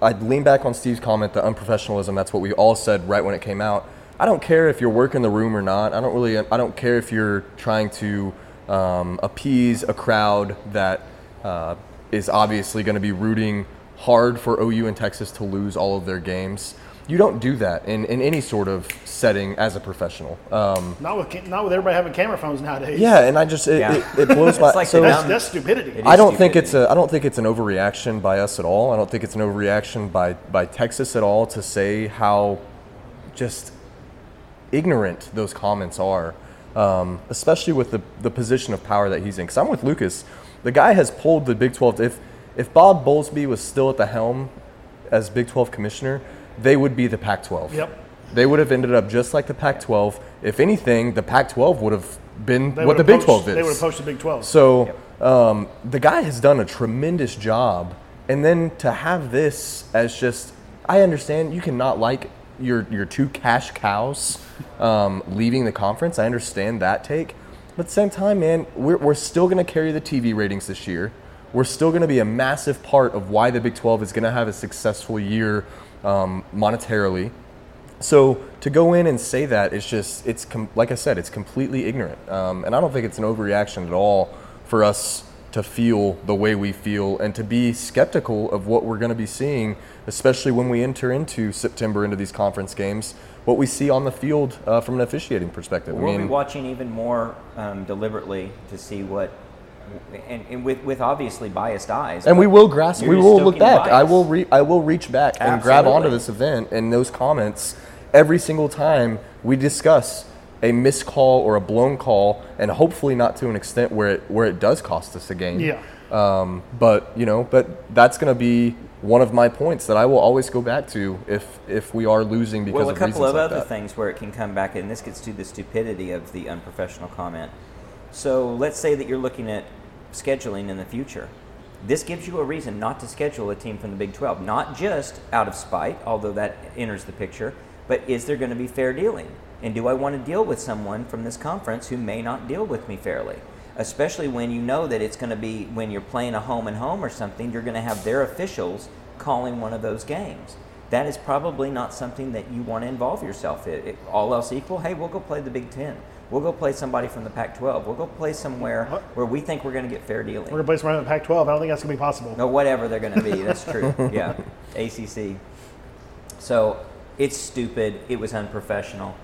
I lean back on Steve's comment, the unprofessionalism. That's what we all said right when it came out. I don't care if you're working the room or not. I don't really. I don't care if you're trying to um, appease a crowd that uh, is obviously going to be rooting hard for OU and Texas to lose all of their games. You don't do that in, in any sort of setting as a professional. Um, Not with not with everybody having camera phones nowadays. yeah, and I just it, Yeah. it, it blows my. It's like so that's, that's stupidity. It I don't think it's a I don't think it's an overreaction by us at all. I don't think it's an overreaction by by Texas at all to say how just ignorant those comments are, um, especially with the the position of power that he's in. Because I'm with Lucas, the guy has pulled the Big 12. If if Bob Bowlesby was still at the helm as Big 12 commissioner, they would be the Pac-12. Yep. They would have ended up just like the Pac-12. If anything, the Pac-12 would have been They what the Big poached- 12 is. They would have poached the Big 12. So um, the guy has done a tremendous job, and then to have this as just, I understand you cannot like your your two cash cows um, leaving the conference. I understand that take, but at the same time, man, we're we're still going to carry the TV ratings this year. We're still going to be a massive part of why the Big 12 is going to have a successful year um, monetarily. So to go in and say that is just it's com- like I said, it's completely ignorant, um, and I don't think it's an overreaction at all for us to feel the way we feel and to be skeptical of what we're going to be seeing, especially when we enter into September into these conference games. What we see on the field uh, from an officiating perspective. We'll be mean, watching even more um, deliberately to see what, and, and with, with obviously biased eyes. and we will grasp. We will look back. I will. Re- I will reach back and grab onto this event and those comments every single time we discuss a missed call or a blown call, and hopefully not to an extent where it where it does cost us a game. Yeah. Um, but you know, but that's going to be one of my points that I will always go back to if if we are losing because well, a of couple of like other that. things where it can come back, and this gets to the stupidity of the unprofessional comment. So let's say that you're looking at scheduling in the future. This gives you a reason not to schedule a team from the Big 12, not just out of spite, although that enters the picture, but is there going to be fair dealing? And do I want to deal with someone from this conference who may not deal with me fairly? Especially when you know that it's going to be when you're playing a home and home or something, you're going to have their officials calling one of those games that is probably not something that you want to involve yourself in. All else equal, hey, we'll go play the Big Ten. We'll go play somebody from the Pac-12. We'll go play somewhere where we think we're going to get fair dealing. We're going to play somewhere in the Pac-12. I don't think that's going to be possible. No, whatever they're going to be. That's true. yeah, ACC. So it's stupid. It was unprofessional.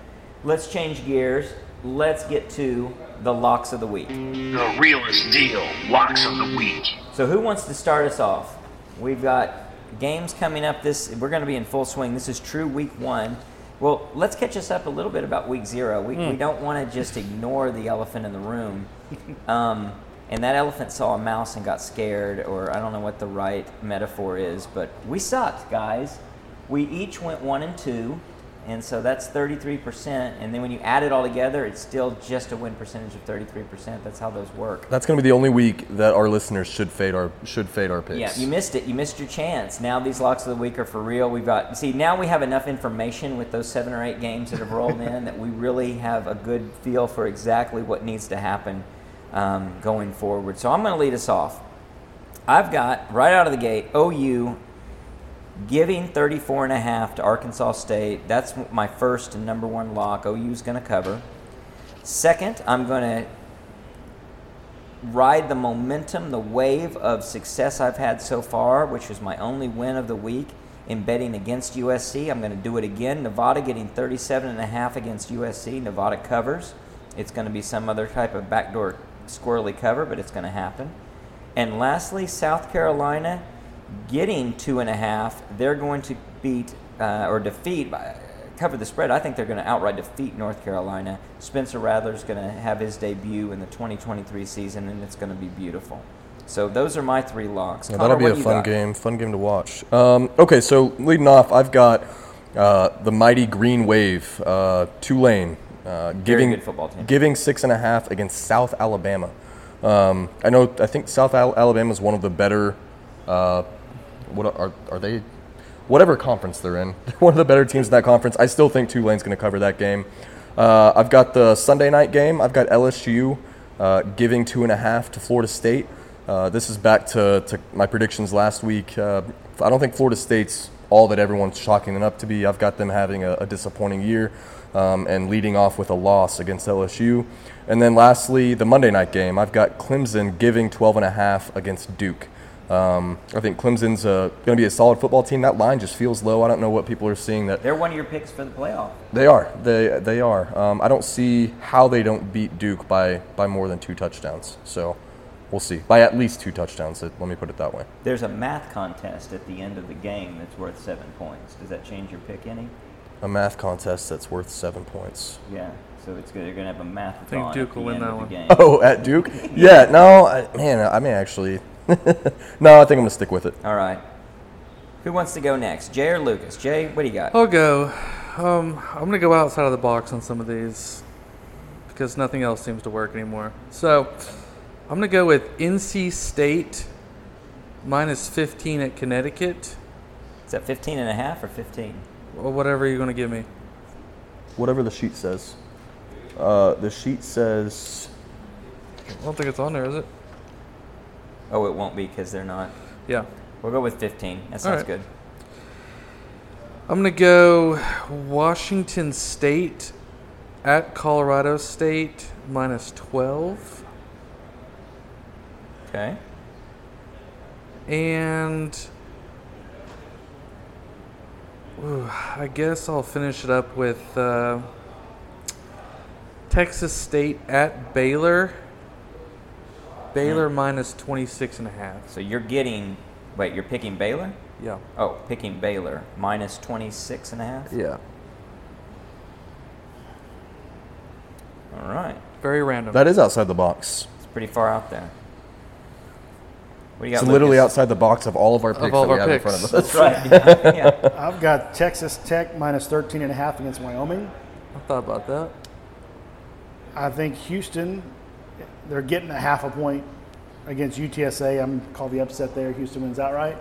Let's change gears. Let's get to the locks of the week. The realest deal. Locks of the week. So who wants to start us off? We've got games coming up. This we're going to be in full swing. This is true week one. Well, let's catch us up a little bit about week zero. We, we don't want to just ignore the elephant in the room. Um, and that elephant saw a mouse and got scared, or I don't know what the right metaphor is, but we sucked, guys. We each went one and two, and so that's 33%. And then when you add it all together, it's still just a win percentage of 33%. That's how those work. That's going to be the only week that our listeners should fade our should fade our picks. Yeah, you missed it. You missed your chance. Now these locks of the week are for real. We've got see now we have enough information with those seven or eight games that have rolled in that we really have a good feel for exactly what needs to happen um, going forward. So I'm going to lead us off. I've got right out of the gate OU giving 34 and a half to Arkansas State. That's my first and number one lock. OU is going to cover. Second, I'm going to ride the momentum, the wave of success I've had so far, which was my only win of the week in betting against USC. I'm going to do it again. Nevada getting 37 and a half against USC. Nevada covers. It's going to be some other type of backdoor squirrely cover, but it's going to happen. And lastly, South Carolina getting two and a half. They're going to beat uh, or defeat, uh, cover the spread. I think they're going to outright defeat North Carolina. Spencer Rattler's going to have his debut in the 2023 season, and it's going to be beautiful. So those are my three locks. Yeah, Conner, that'll be a fun got? game. Fun game to watch. Um, okay, so leading off, I've got uh, the mighty Green Wave, uh, Tulane, uh, giving good football team. giving six and a half against South Alabama. Um, I know. I think South Al- Alabama is one of the better. Uh, what are are they? Whatever conference they're in, they're one of the better teams in that conference. I still think Tulane's going to cover that game. Uh, I've got the Sunday night game. I've got LSU uh, giving two and a half to Florida State. Uh, this is back to, to my predictions last week. Uh, I don't think Florida State's all that everyone's chalking them up to be. I've got them having a, a disappointing year um, and leading off with a loss against LSU. And then lastly, the Monday night game. I've got Clemson giving 12 and a half against Duke. Um, I think Clemson's uh, going to be a solid football team. That line just feels low. I don't know what people are seeing that They're one of your picks for the playoff. they are. They they are. Um, I don't see how they don't beat Duke by by more than two touchdowns. So we'll see. By at least two touchdowns. Let me put it that way. There's a math contest at the end of the game that's worth seven points. Does that change your pick any? A math contest that's worth seven points. Yeah. So it's good. They're going to have a math. I think Duke will win that one. Game. Oh, at Duke? Yeah. No, I, man, I may actually. no, I think I'm gonna stick with it. All right. Who wants to go next, Jay or Lucas? Jay, what do you got? I'll go. Um, I'm gonna go outside of the box on some of these because nothing else seems to work anymore. So I'm gonna go with NC State minus 15 at Connecticut, Is that 15 and a half or 15? or whatever you're gonna give me. Whatever the sheet says. Uh, the sheet says. I don't think it's on there, is it? Oh, it won't be because they're not. Yeah. We'll go with 15. That sounds right. good. I'm gonna go Washington State at Colorado State minus 12, Okay. and ooh, I guess I'll finish it up with uh, Texas State at Baylor. Baylor minus 26 and a half. So you're getting. Wait, you're picking Baylor? Yeah. Oh, picking Baylor minus 26 and a half? Yeah. All right. Very random. That is outside the box. It's pretty far out there. What do you got? It's literally Lucas? outside the box of all of our picks all that of we our have in front of picks. us. That's right. Yeah. yeah. I've got Texas Tech minus 13 and a half against Wyoming. I thought about that. I think Houston, they're getting a half a point against UTSA. I'm call the upset there. Houston wins outright.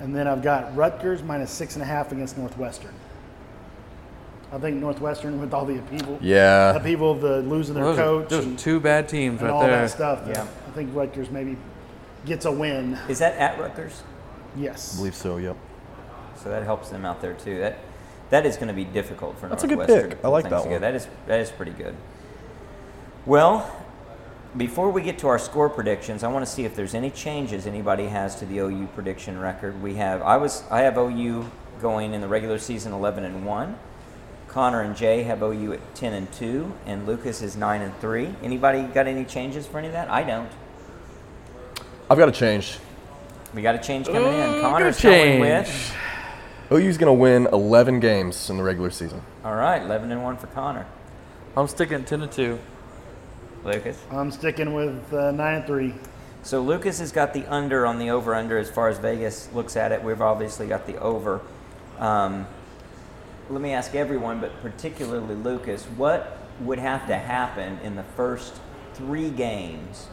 And then I've got Rutgers minus six and a half against Northwestern. I think Northwestern with all the upheaval, Yeah. upheaval of the losing their Those, are, coach those and, two bad teams and right all there. that stuff. Yeah. I think Rutgers maybe gets a win. Is that at Rutgers? Yes. I believe so, yep. So that helps them out there too. That that is going to be difficult for That's a good Northwestern. pick. to I like things that one. together. That is that is pretty good. Well, before we get to our score predictions, I want to see if there's any changes anybody has to the OU prediction record. We have I was I have OU going in the regular season 11 and 1. Conner and Jay have OU at 10 and 2 and Lucas is 9 and 3. Anybody got any changes for any of that? I don't. I've got a change. We got a change coming in. Ooh, Conner's good going change. with OU's going to win 11 games in the regular season. All right, 11 and 1 for Conner. I'm sticking 10 and 2. Lucas I'm sticking with uh, nine and three. So Lucas has got the under on the over under as far as Vegas looks at it. We've obviously got the over. Um, let me ask everyone, but particularly Lucas, what would have to happen in the first three games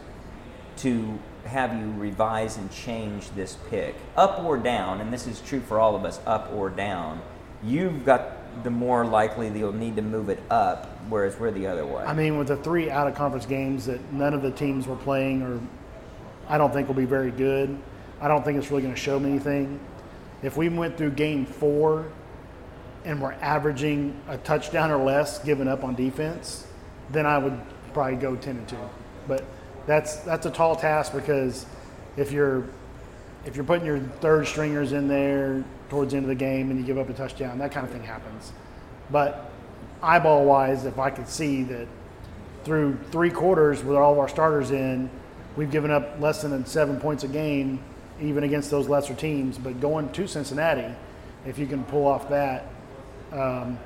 to have you revise and change this pick, up or down? And this is true for all of us, up or down. You've got the more likely you'll need to move it up, whereas we're the other way. I mean, with the three out of conference games that none of the teams were playing, or I don't think will be very good. I don't think it's really going to show me anything. If we went through game four and we're averaging a touchdown or less given up on defense, then I would probably go ten and two. But that's that's a tall task because if you're if you're putting your third stringers in there towards the end of the game and you give up a touchdown, that kind of thing happens. But eyeball wise, if I could see that through three quarters with all of our starters in, we've given up less than seven points a game, even against those lesser teams. But going to Cincinnati, if you can pull off that, um,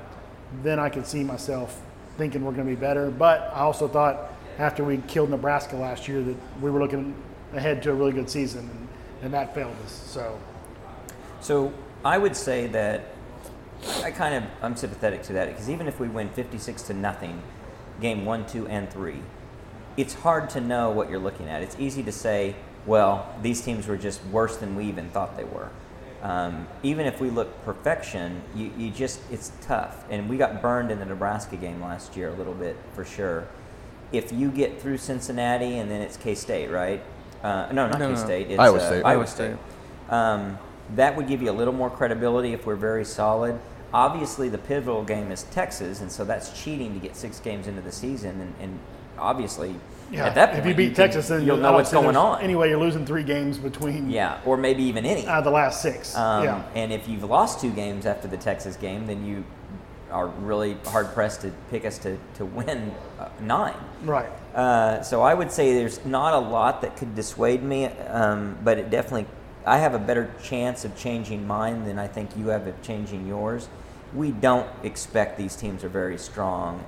then I could see myself thinking we're going to be better. But I also thought after we killed Nebraska last year that we were looking ahead to a really good season, and, and that failed us. So So I would say that I kind of I'm sympathetic to that because even if we win 56 to nothing, game one, two, and three, it's hard to know what you're looking at. It's easy to say, well, these teams were just worse than we even thought they were. Um, even if we look perfection, you, you just it's tough. And we got burned in the Nebraska game last year a little bit for sure. If you get through Cincinnati and then it's K State, right? Uh, no, not No, no. K State. It's Iowa uh, State. Iowa Iowa State. State. Um, that would give you a little more credibility if we're very solid. Obviously, the pivotal game is Texas, and so that's cheating to get six games into the season. And, and obviously, Yeah, at that point, if you beat can- Texas, then you'll know what's going on. Anyway, you're losing three games between Yeah, or maybe even any. out of the last six. Um, yeah. And if you've lost two games after the Texas game, then you are really hard pressed to pick us to, to win uh, nine. Right. Uh, so I would say there's not a lot that could dissuade me, um, but it definitely, I have a better chance of changing mine than I think you have of changing yours. We don't expect these teams are very strong.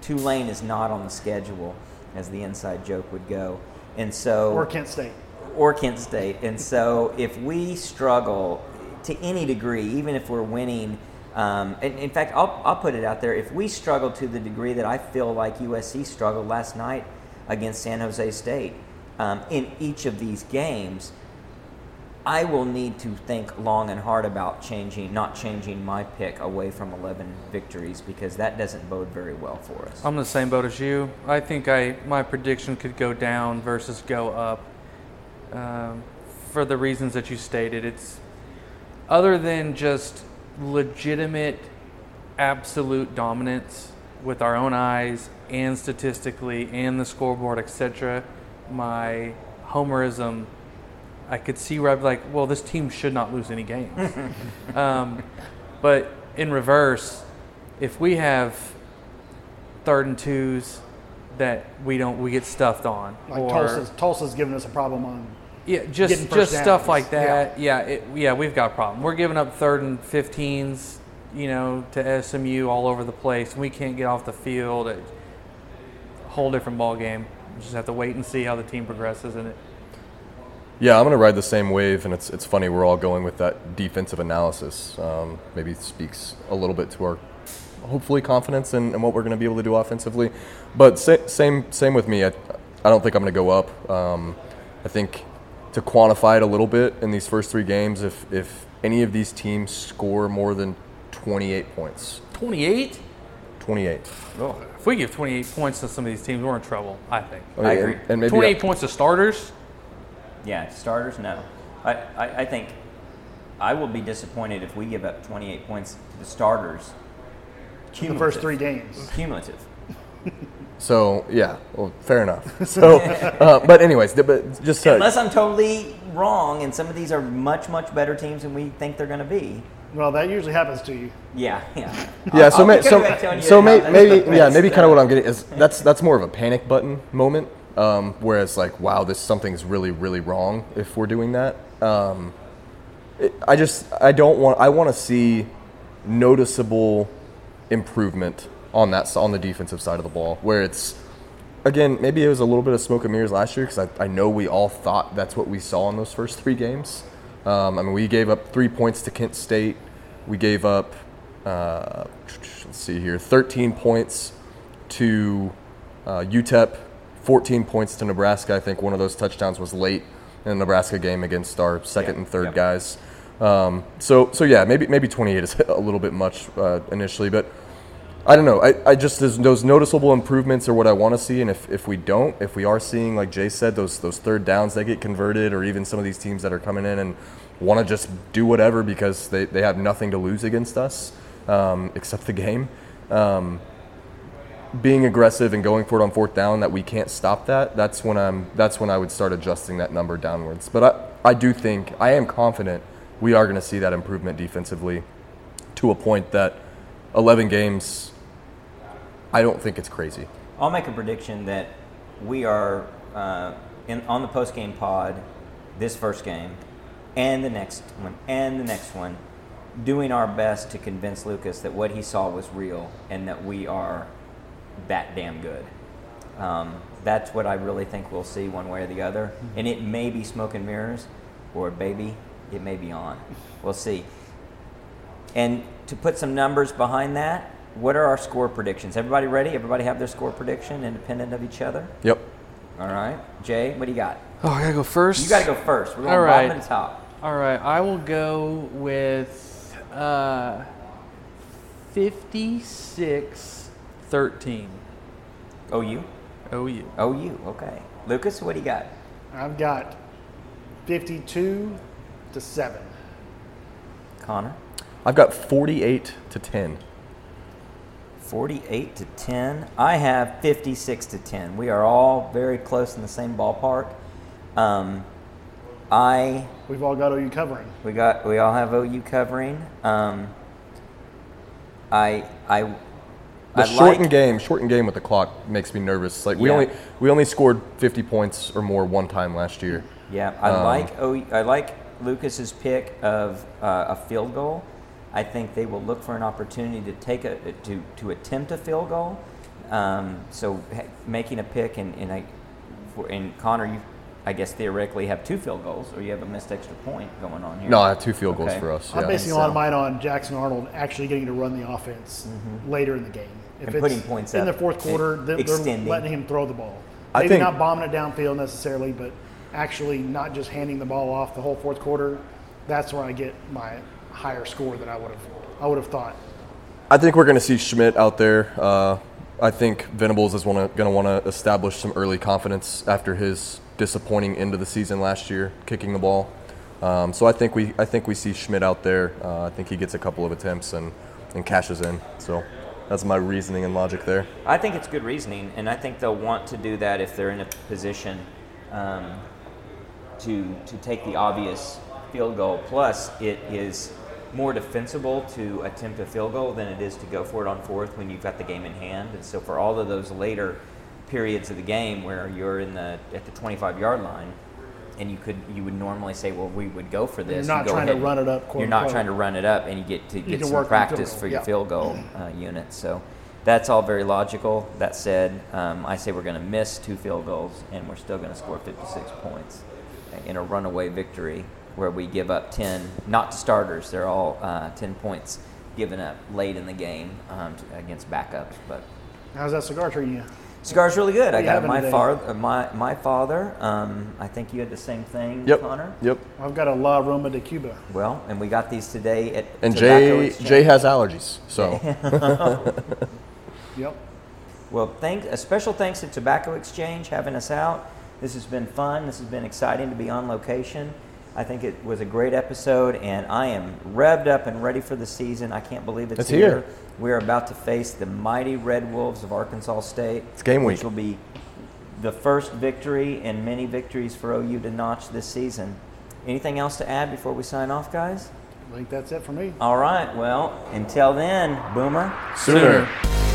Tulane is not on the schedule, as the inside joke would go. And so Or Kent State. or Kent State. And so if we struggle to any degree, even if we're winning, um, and in fact, I'll, I'll put it out there, if we struggle to the degree that I feel like USC struggled last night against San Jose State um, in each of these games, I will need to think long and hard about changing, not changing my pick away from 11 victories because that doesn't bode very well for us. I'm the same boat as you. I think I my prediction could go down versus go up um, for the reasons that you stated. It's other than just legitimate, absolute dominance with our own eyes and statistically and the scoreboard, etc. My homerism, I could see where I'd be like, well, this team should not lose any games. um, but in reverse, if we have third and twos that we don't we get stuffed on Like or Tulsa's, Tulsa's giving us a problem on. yeah just just stuff like that. Yeah. It, yeah we've got a problem. We're giving up third and 15s you know to SMU all over the place. We can't get off the field. A whole different ball game we just have to wait and see how the team progresses in it Yeah, I'm gonna ride the same wave, and it's it's funny we're all going with that defensive analysis. Um, maybe speaks a little bit to our hopefully confidence in, in what we're gonna be able to do offensively. But sa- same same with me. I, I don't think I'm gonna go up. Um, I think to quantify it a little bit in these first three games, if if any of these teams score more than 28 points, 28 28. Oh, if we give 28 points to some of these teams we're in trouble I think I agree. And, and maybe 28 points to starters Yeah, starters, no. I, I, I think I will be disappointed if we give up 28 points to the starters. In the first Cumulative. three games. Cumulative. So yeah, well, fair enough. So, uh, but anyways, th- but just to, Unless I'm totally wrong, and some of these are much, much better teams than we think they're going to be. Well, that usually happens to you. Yeah, yeah. Yeah, I'll- so I'll may, be coming so, back telling you so how may, maybe yeah maybe kind of what I'm getting is that's that's more of a panic button moment. Um, whereas like wow, this something's really really wrong if we're doing that. Um, it, I just I don't want I want to see noticeable improvement on that on the defensive side of the ball where it's again maybe it was a little bit of smoke and mirrors last year because I, I know we all thought that's what we saw in those first three games. Um, I mean we gave up three points to Kent State. We gave up uh, let's see here 13 points to uh, UTEP, 14 points to Nebraska. I think one of those touchdowns was late in the Nebraska game against our second Yeah, and third yep. guys. Um, so so yeah, maybe maybe 28 is a little bit much uh, initially, but I don't know. I, I just there's those noticeable improvements are what I want to see, and if, if we don't, if we are seeing like Jay said, those those third downs that get converted, or even some of these teams that are coming in and want to just do whatever because they, they have nothing to lose against us um, except the game. Um, being aggressive and going for it on fourth down that we can't stop that that's when i'm that's when i would start adjusting that number downwards. But i, I do think i am confident we are going to see that improvement defensively to a point that 11 games i don't think it's crazy. I'll make a prediction that we are uh, in, on the post game pod this first game and the next one and the next one doing our best to convince Lucas that what he saw was real and that we are that damn good. Um, that's what I really think we'll see one way or the other. And it may be smoke and mirrors or baby, it may be on. We'll see. And to put some numbers behind that, what are our score predictions? Everybody ready? Everybody have their score prediction independent of each other? yep All right. Jay, what do you got? oh I gotta go first You got to go first. We're going All bottom right. to top. All right, I will go with uh, 56 13. OU? OU. OU, okay. Lucas, what do you got? I've got 52 to 7. Conner? I've got 48 to 10. 48 to 10. I have 56 to 10. We are all very close in the same ballpark. Um, I We've all got OU covering. we got we all have OU covering. Um, I I The I shortened like, game, shortened game with the clock makes me nervous. Like we Yeah. only we only scored 50 points or more one time last year. Yeah, I Um, like OU, I like Lucas's pick of uh, a field goal. I think they will look for an opportunity to take a to to attempt a field goal. Um, so ha- making a pick and and I for and Conner, you I guess theoretically have two field goals, or you have a missed extra point going on here. No, I have two field goals for us. I'm Yeah. basing a lot of mine on Jackson Arnold actually getting to run the offense later in the game. If. And putting points in up, the fourth quarter, they're, they're extending. letting him throw the ball. I Maybe think- not bombing it downfield necessarily, but actually not just handing the ball off the whole fourth quarter. That's where I get my higher score that I would have I would have thought. I think we're going to see Schmit out there. Uh, I think Venables is going to want to establish some early confidence after his disappointing end of the season last year, kicking the ball. Um, so I think we I think we see Schmit out there. Uh, I think he gets a couple of attempts and, and cashes in. So that's my reasoning and logic there. I think it's good reasoning, and I think they'll want to do that if they're in a position um, to to take the obvious field goal. Plus, it is more defensible to attempt a field goal than it is to go for it on fourth when you've got the game in hand. And so, for all of those later periods of the game where you're in the at the 25 yard line. And you could, you would normally say, well, we would go for this. You're not trying to run it up, quote, You're not unquote. trying to run it up, and you get to get some work on field practice for your field goal uh, unit. So that's all very logical. That said, um, I say we're going to miss two field goals, and we're still going to score 56 points in a runaway victory where we give up 10, not to starters. They're all uh, 10 points given up late in the game um, to, against backups. But How's that cigar treating you? Cigar's really good. I got my today? father. Uh, my my father. Um, I think you had the same thing, Yep. Conner. Yep. I've got a La Aroma de Cuba. Well, and we got these today at And Jay Exchange. Jay has allergies, so Yep. Well, thank, a special thanks to Tobacco Exchange having us out. This has been fun. This has been exciting to be on location. I think it was a great episode, and I am revved up and ready for the season. I can't believe it's, It's here. We're about to face the mighty Red Wolves of Arkansas State. It's game week. Which will be the first victory and many victories for OU to notch this season. Anything else to add before we sign off, guys? I think that's it for me. All right. Well, until then, Boomer. sooner. Sooner.